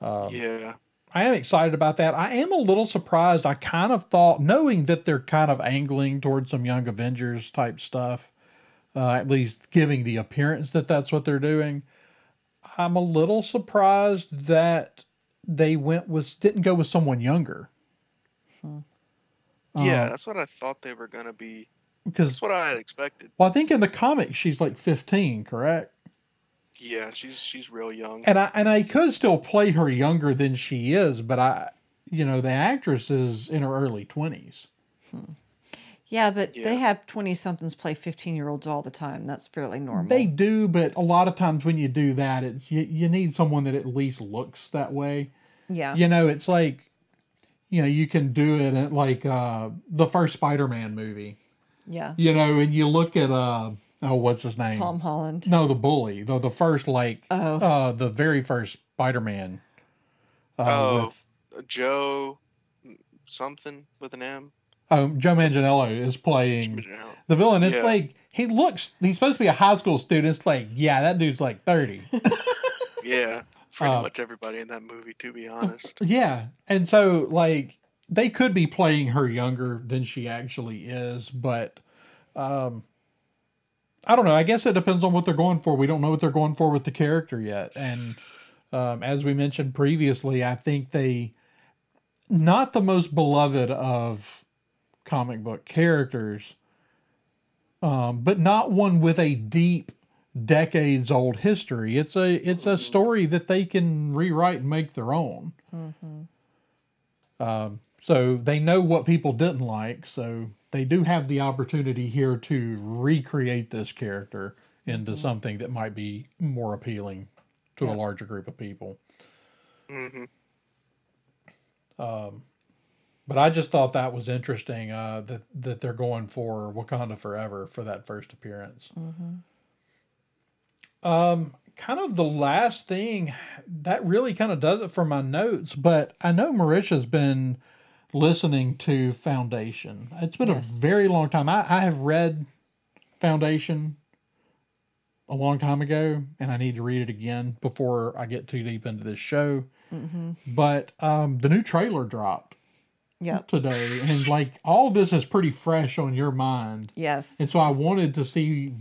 um, yeah I am excited about that. I am a little surprised. I kind of thought, knowing that they're kind of angling towards some Young Avengers type stuff, uh, at least giving the appearance that that's what they're doing. I'm a little surprised that they went with didn't go with someone younger. yeah Um, that's what i thought they were gonna be because That's what I had expected. well, I think in the comic she's like 15, correct? Yeah, she's she's real young. And I and I could still play her younger than she is, but I, you know, the actress is in her early 20s. Yeah, but they have 20 somethings play 15 year olds all the time. That's fairly normal. They do, but a lot of times when you do that, it's you, you need someone that at least looks that way. yeah. You know, it's like, you know, you can do it at like uh, the first Spider-Man movie. Yeah. You know, and you look at uh, oh, what's his name? Tom Holland. No, the bully. The the first like Oh. uh, the very first Spider-Man. Uh, Oh. with Joe something with an M. um, Joe Manganiello is playing the villain. It's Yeah. like he looks. He's supposed to be a high school student. It's like, yeah, that dude's like thirty. Yeah, pretty Uh, much everybody in that movie, to be honest. Yeah. And so like they could be playing her younger than she actually is, but um I don't know. I guess it depends on what they're going for. We don't know what they're going for with the character yet. And um as we mentioned previously, I think they not the most beloved of comic book characters, um, but not one with a deep decades old history. It's a it's a story that they can rewrite and make their own. Um, so they know what people didn't like, so they do have the opportunity here to recreate this character into something that might be more appealing to a larger group of people. hmm But I just thought that was interesting uh, that that they're going for Wakanda Forever for that first appearance. Um, kind of the last thing that really kind of does it for my notes. But I know Merisha's been listening to Foundation. It's been Yes. a very long time. I, I have read Foundation a long time ago, and I need to read it again before I get too deep into this show. But um, the new trailer dropped Yep. today, and like all this is pretty fresh on your mind, Yes. and so I wanted to see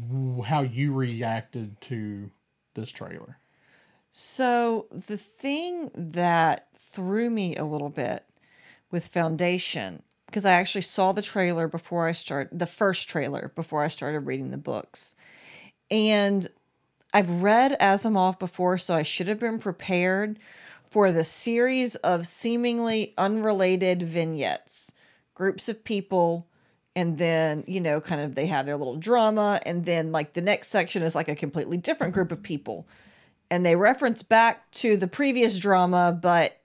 how you reacted to this trailer. So the thing that threw me a little bit with Foundation, because I actually saw the trailer before I started the first trailer before I started reading the books. And I've read Asimov before, so I should have been prepared for the series of seemingly unrelated vignettes, groups of people, and then, you know, kind of they have their little drama, and then like the next section is like a completely different group of people. And they reference back to the previous drama, but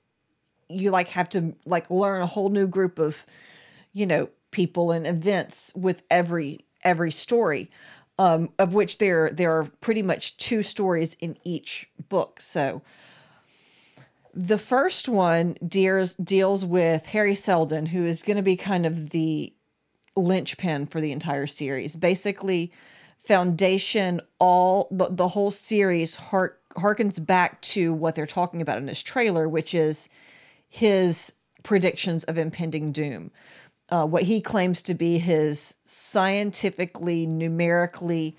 you like have to like learn a whole new group of, you know, people and events with every every story. Um, of which there there are pretty much two stories in each book. So the first one deals deals with Hari Seldon, who is going to be kind of the linchpin for the entire series. Basically, Foundation, all the, the whole series hark, harkens back to what they're talking about in this trailer, which is his predictions of impending doom. Uh, what he claims to be his scientifically, numerically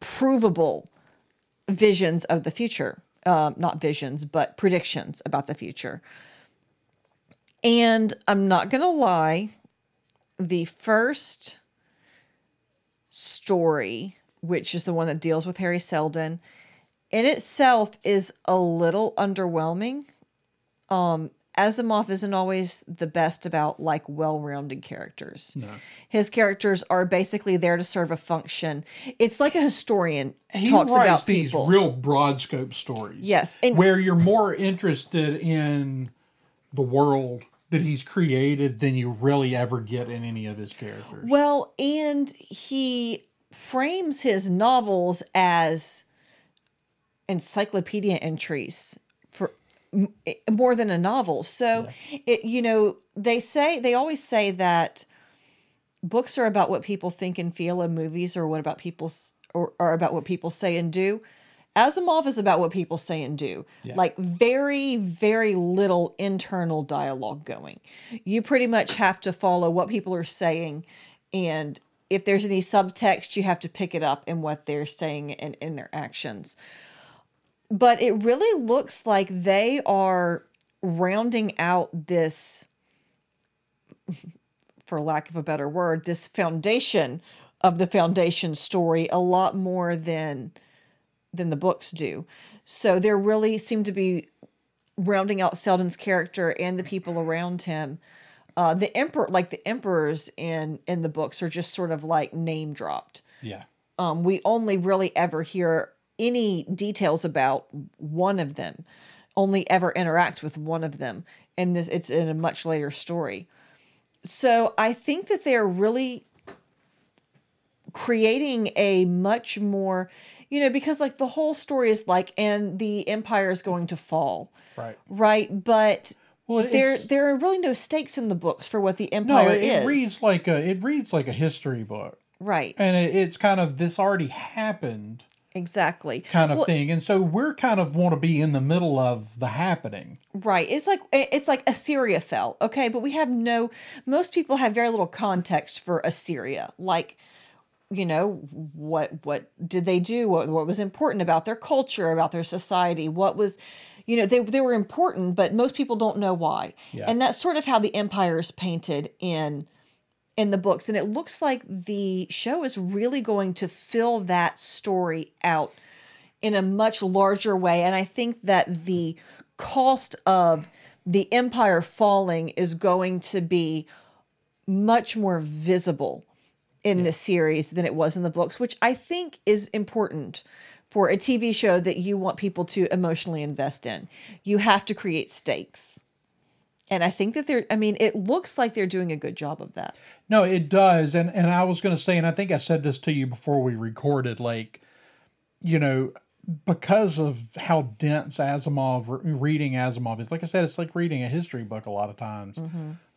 provable visions of the future. Um, not visions, but predictions about the future. And I'm not going to lie, the first story, which is the one that deals with Hari Seldon, in itself is a little underwhelming. Um, Asimov isn't always the best about like well-rounded characters. His characters are basically there to serve a function. It's like a historian He talks about these people. real broad scope stories. Yes, and- where you're more interested in the world that he's created than you really ever get in any of his characters. Well, and he frames his novels as encyclopedia entries Eh, more than a novel. So, it you know, they say they always say that books are about what people think and feel and movies are what about people's or are about what people say and do. Asimov is about what people say and do. Like very, very little internal dialogue going. You pretty much have to follow what people are saying, and if there's any subtext, you have to pick it up in what they're saying and in their actions. But it really looks like they are rounding out this for lack of a better word, this foundation of the foundation story a lot more than than the books do. So there really seem to be rounding out Seldon's character and the people around him. Uh, the emperor, like the emperors in in the books, are just sort of like name dropped. Yeah. Um, we only really ever hear any details about one of them, only ever interact with one of them, and this it's in a much later story. So I think that they're really creating a much more, you know, because like the whole story is like, and the empire is going to fall, Right. right? But Well, there there are really no stakes in the books for what the No, empire it, is, it reads like a it reads like a history book, right? and it, it's kind of this already happened exactly. kind of Well, thing, and so we're kind of want to be in the middle of the happening. Right. It's like it's like Assyria fell. Okay, but we have no most people have very little context for Assyria. Like, you know, what what did they do? What what was important about their culture, about their society? What was you know, they they were important, but most people don't know why. Yeah. And that's sort of how the empire is painted in in the books and it looks like the show is really going to fill that story out in a much larger way. And I think that the cost of the empire falling is going to be much more visible in the series than it was in the books, which I think is important for a TV show that you want people to emotionally invest in. You have to create stakes. And I think that they're, I mean, it looks like they're doing a good job of that. No, it does, and and I was going to say, and I think I said this to you before we recorded, like, you know, because of how dense Asimov reading Asimov is. Like I said, it's like reading a history book a lot of times,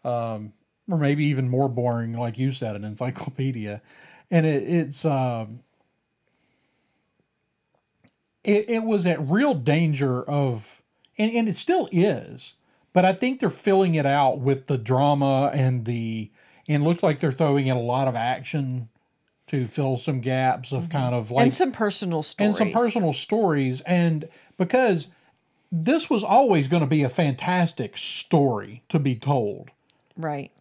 um, or maybe even more boring, like you said, an encyclopedia, and it, it's. Um, it, it was at real danger of and, and it still is but i think they're filling it out with the drama and the and it looks like they're throwing in a lot of action to fill some gaps of kind of like and some personal stories. and some personal stories and because this was always going to be a fantastic story to be told Right.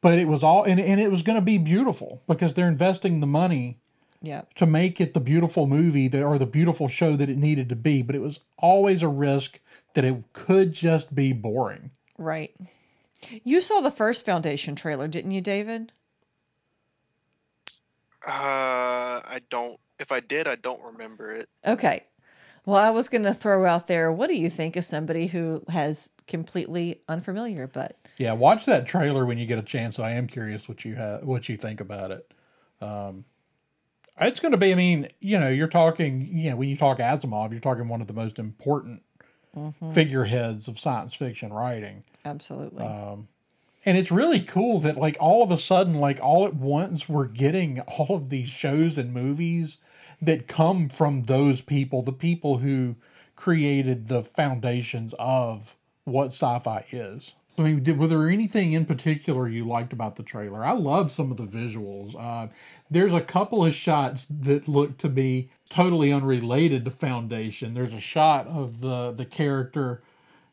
but it was all and, and it was going to be beautiful because they're investing the money Yeah. to make it the beautiful movie that or the beautiful show that it needed to be but it was always a risk that it could just be boring Right. You saw the first Foundation trailer, didn't you, David? Uh, I don't. If I did, I don't remember it. Okay. Well, I was going to throw out there, what do you think of somebody who has completely unfamiliar, but yeah watch that trailer when you get a chance i am curious what you have what you think about it um it's going to be i mean you know you're talking you know when you talk asimov you're talking one of the most important Mm-hmm. figureheads of science fiction writing absolutely. Um, and it's really cool that like all of a sudden, like all at once, we're getting all of these shows and movies that come from those people, the people who created the foundations of what sci-fi is. I mean, did, was there anything in particular you liked about the trailer? I love some of the visuals. Uh, there's a couple of shots that look to be totally unrelated to Foundation. There's a shot of the the character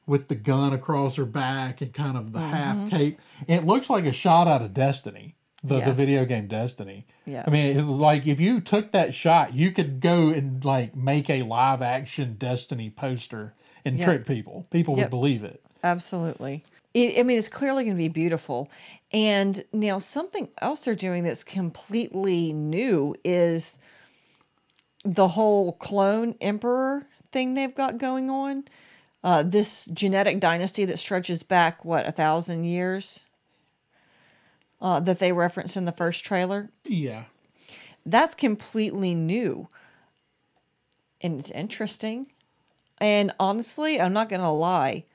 with the gun across her back and kind of the half cape. It looks like a shot out of Destiny, the, Yeah. the video game Destiny. Yeah. I mean, it, like if you took that shot, you could go and like make a live action Destiny poster and Yeah. trick people. People Yep. would believe it. Absolutely. It, I mean, it's clearly going to be beautiful. And now, something else they're doing that's completely new is the whole clone emperor thing they've got going on. Uh, this genetic dynasty that stretches back, what, a thousand years uh, that they referenced in the first trailer. Yeah. That's completely new. And it's interesting. And honestly, I'm not going to lie.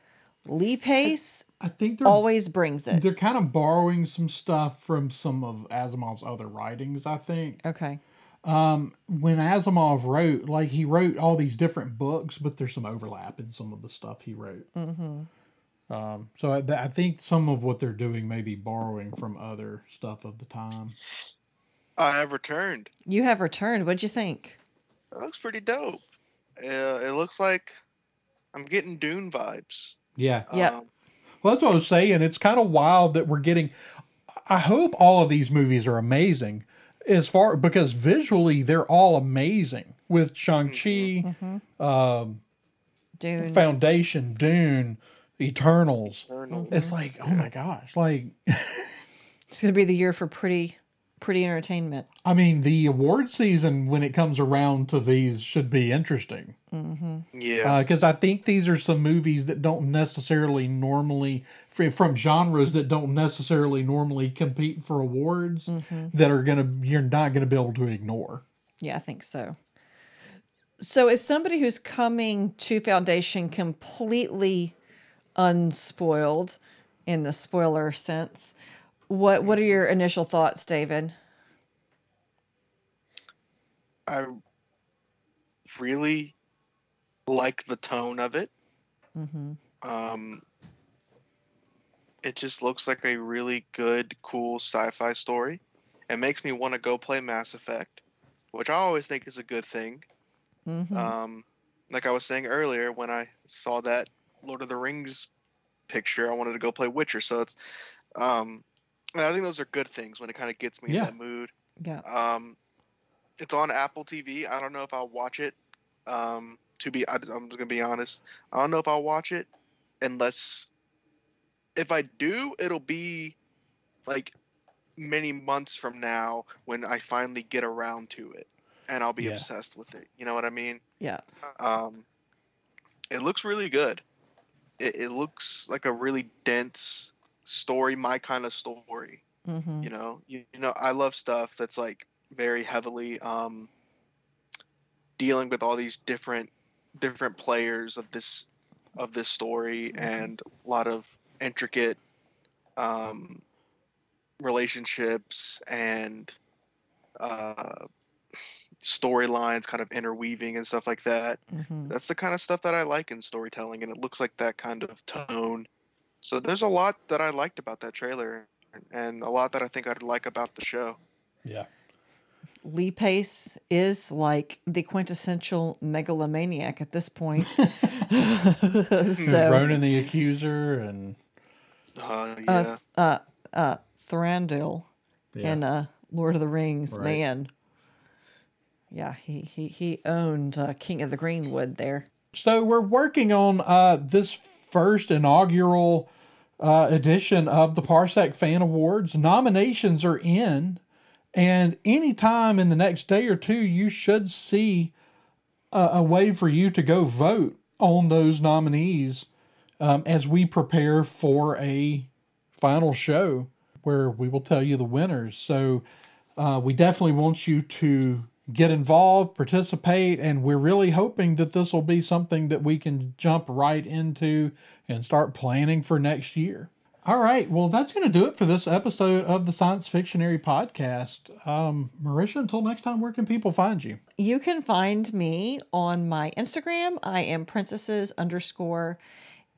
Lee Pace I think they're always brings it. they're kind of borrowing some stuff from some of Asimov's other writings, I think. Okay. Um, when Asimov wrote, like he wrote all these different books, but there's some overlap in some of the stuff he wrote. Mm-hmm. Um, so I, I think some of what they're doing may be borrowing from other stuff of the time. I have returned. You have returned. What'd you think? It looks pretty dope. Uh, it looks like I'm getting Dune vibes. Yeah. Yeah. Well, that's what I was saying. It's kind of wild that we're getting. I hope all of these movies are amazing as far because visually they're all amazing with Shang-Chi, um, Dune. Foundation, Dune, Eternals. Eternal. It's like, oh my gosh. Like, It's going to be the year for pretty, pretty entertainment. I mean, the award season when it comes around to these should be interesting. Mm-hmm. Yeah. Uh, because I think these are some movies that don't necessarily normally from genres that don't necessarily normally compete for awards mm-hmm. that are gonna you're not gonna be able to ignore. Yeah, I think so. So, as somebody who's coming to Foundation completely unspoiled in the spoiler sense, what what are your initial thoughts, David? I really like the tone of it. Um, it just looks like a really good, cool sci-fi story. It makes me want to go play Mass Effect, which I always think is a good thing. Um, like I was saying earlier, when I saw that Lord of the Rings picture, I wanted to go play Witcher. So it's, um, and I think those are good things when it kind of gets me Yeah. in that mood. Yeah. Um, it's on Apple TV. I don't know if I'll watch it. Um, to be, I, I'm just gonna be honest. I don't know if I'll watch it unless, if I do, it'll be like many months from now when I finally get around to it, and I'll be Yeah. obsessed with it. You know what I mean? Yeah. Um, it looks really good. It, it looks like a really dense story, my kind of story. Hmm you know you, you know i love stuff that's like very heavily um dealing with all these different different players of this of this story and a lot of intricate um relationships and uh storylines kind of interweaving and stuff like that. Hmm that's the kind of stuff that i like in storytelling and it looks like that kind of tone so there's a lot that i liked about that trailer and a lot that I think I'd like about the show. Yeah. Lee Pace is like the quintessential megalomaniac at this point. so, Ronan the Accuser and Uh, yeah, uh, uh, uh, Thranduil Yeah. in uh, Lord of the Rings, Right. man. Yeah, he he he owned uh, King of the Greenwood there. So we're working on uh, this first inaugural uh, edition of the Parsec Fan Awards. Nominations are in, and anytime in the next day or two, you should see a, a way for you to go vote on those nominees um, as we prepare for a final show where we will tell you the winners. So uh, we definitely want you to get involved, participate, and we're really hoping that this will be something that we can jump right into and start planning for next year. All right, well, that's going to do it for this episode of the Science Fictionary podcast. Um, Merisha, until next time, where can people find you? You can find me on my Instagram. I am princesses underscore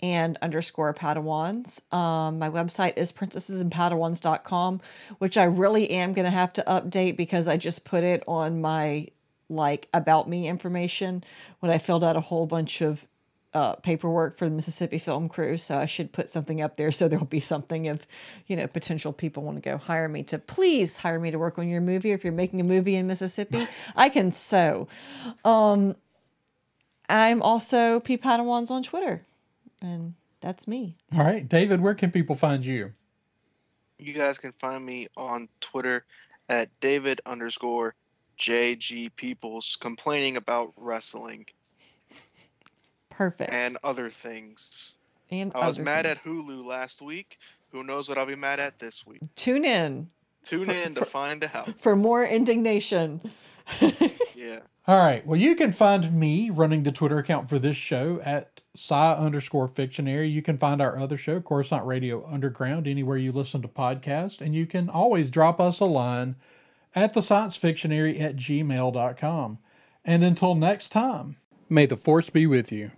and underscore Padawans. Um, my website is princessesandpadawans.com, which I really am going to have to update because I just put it on my like about me information when I filled out a whole bunch of uh, paperwork for the Mississippi Film Crew. So I should put something up there so there'll be something if, you know, potential people want to go hire me to please hire me to work on your movie. If you're making a movie in Mississippi, I can sew. Um, I'm also P Padawans on Twitter, and that's me. All right, David, where can people find you? you guys can find me on Twitter at David underscore JG Peoples complaining about wrestling Perfect. and other things. And I was mad things. at Hulu last week. Who knows what I'll be mad at this week? Tune in Tune in to find out. for more indignation. Yeah. All right. Well, you can find me running the Twitter account for this show at sci underscore fictionary. You can find our other show, Coruscant Radio Underground, anywhere you listen to podcasts. And you can always drop us a line at the science fictionary at gmail.com. And until next time, may the force be with you.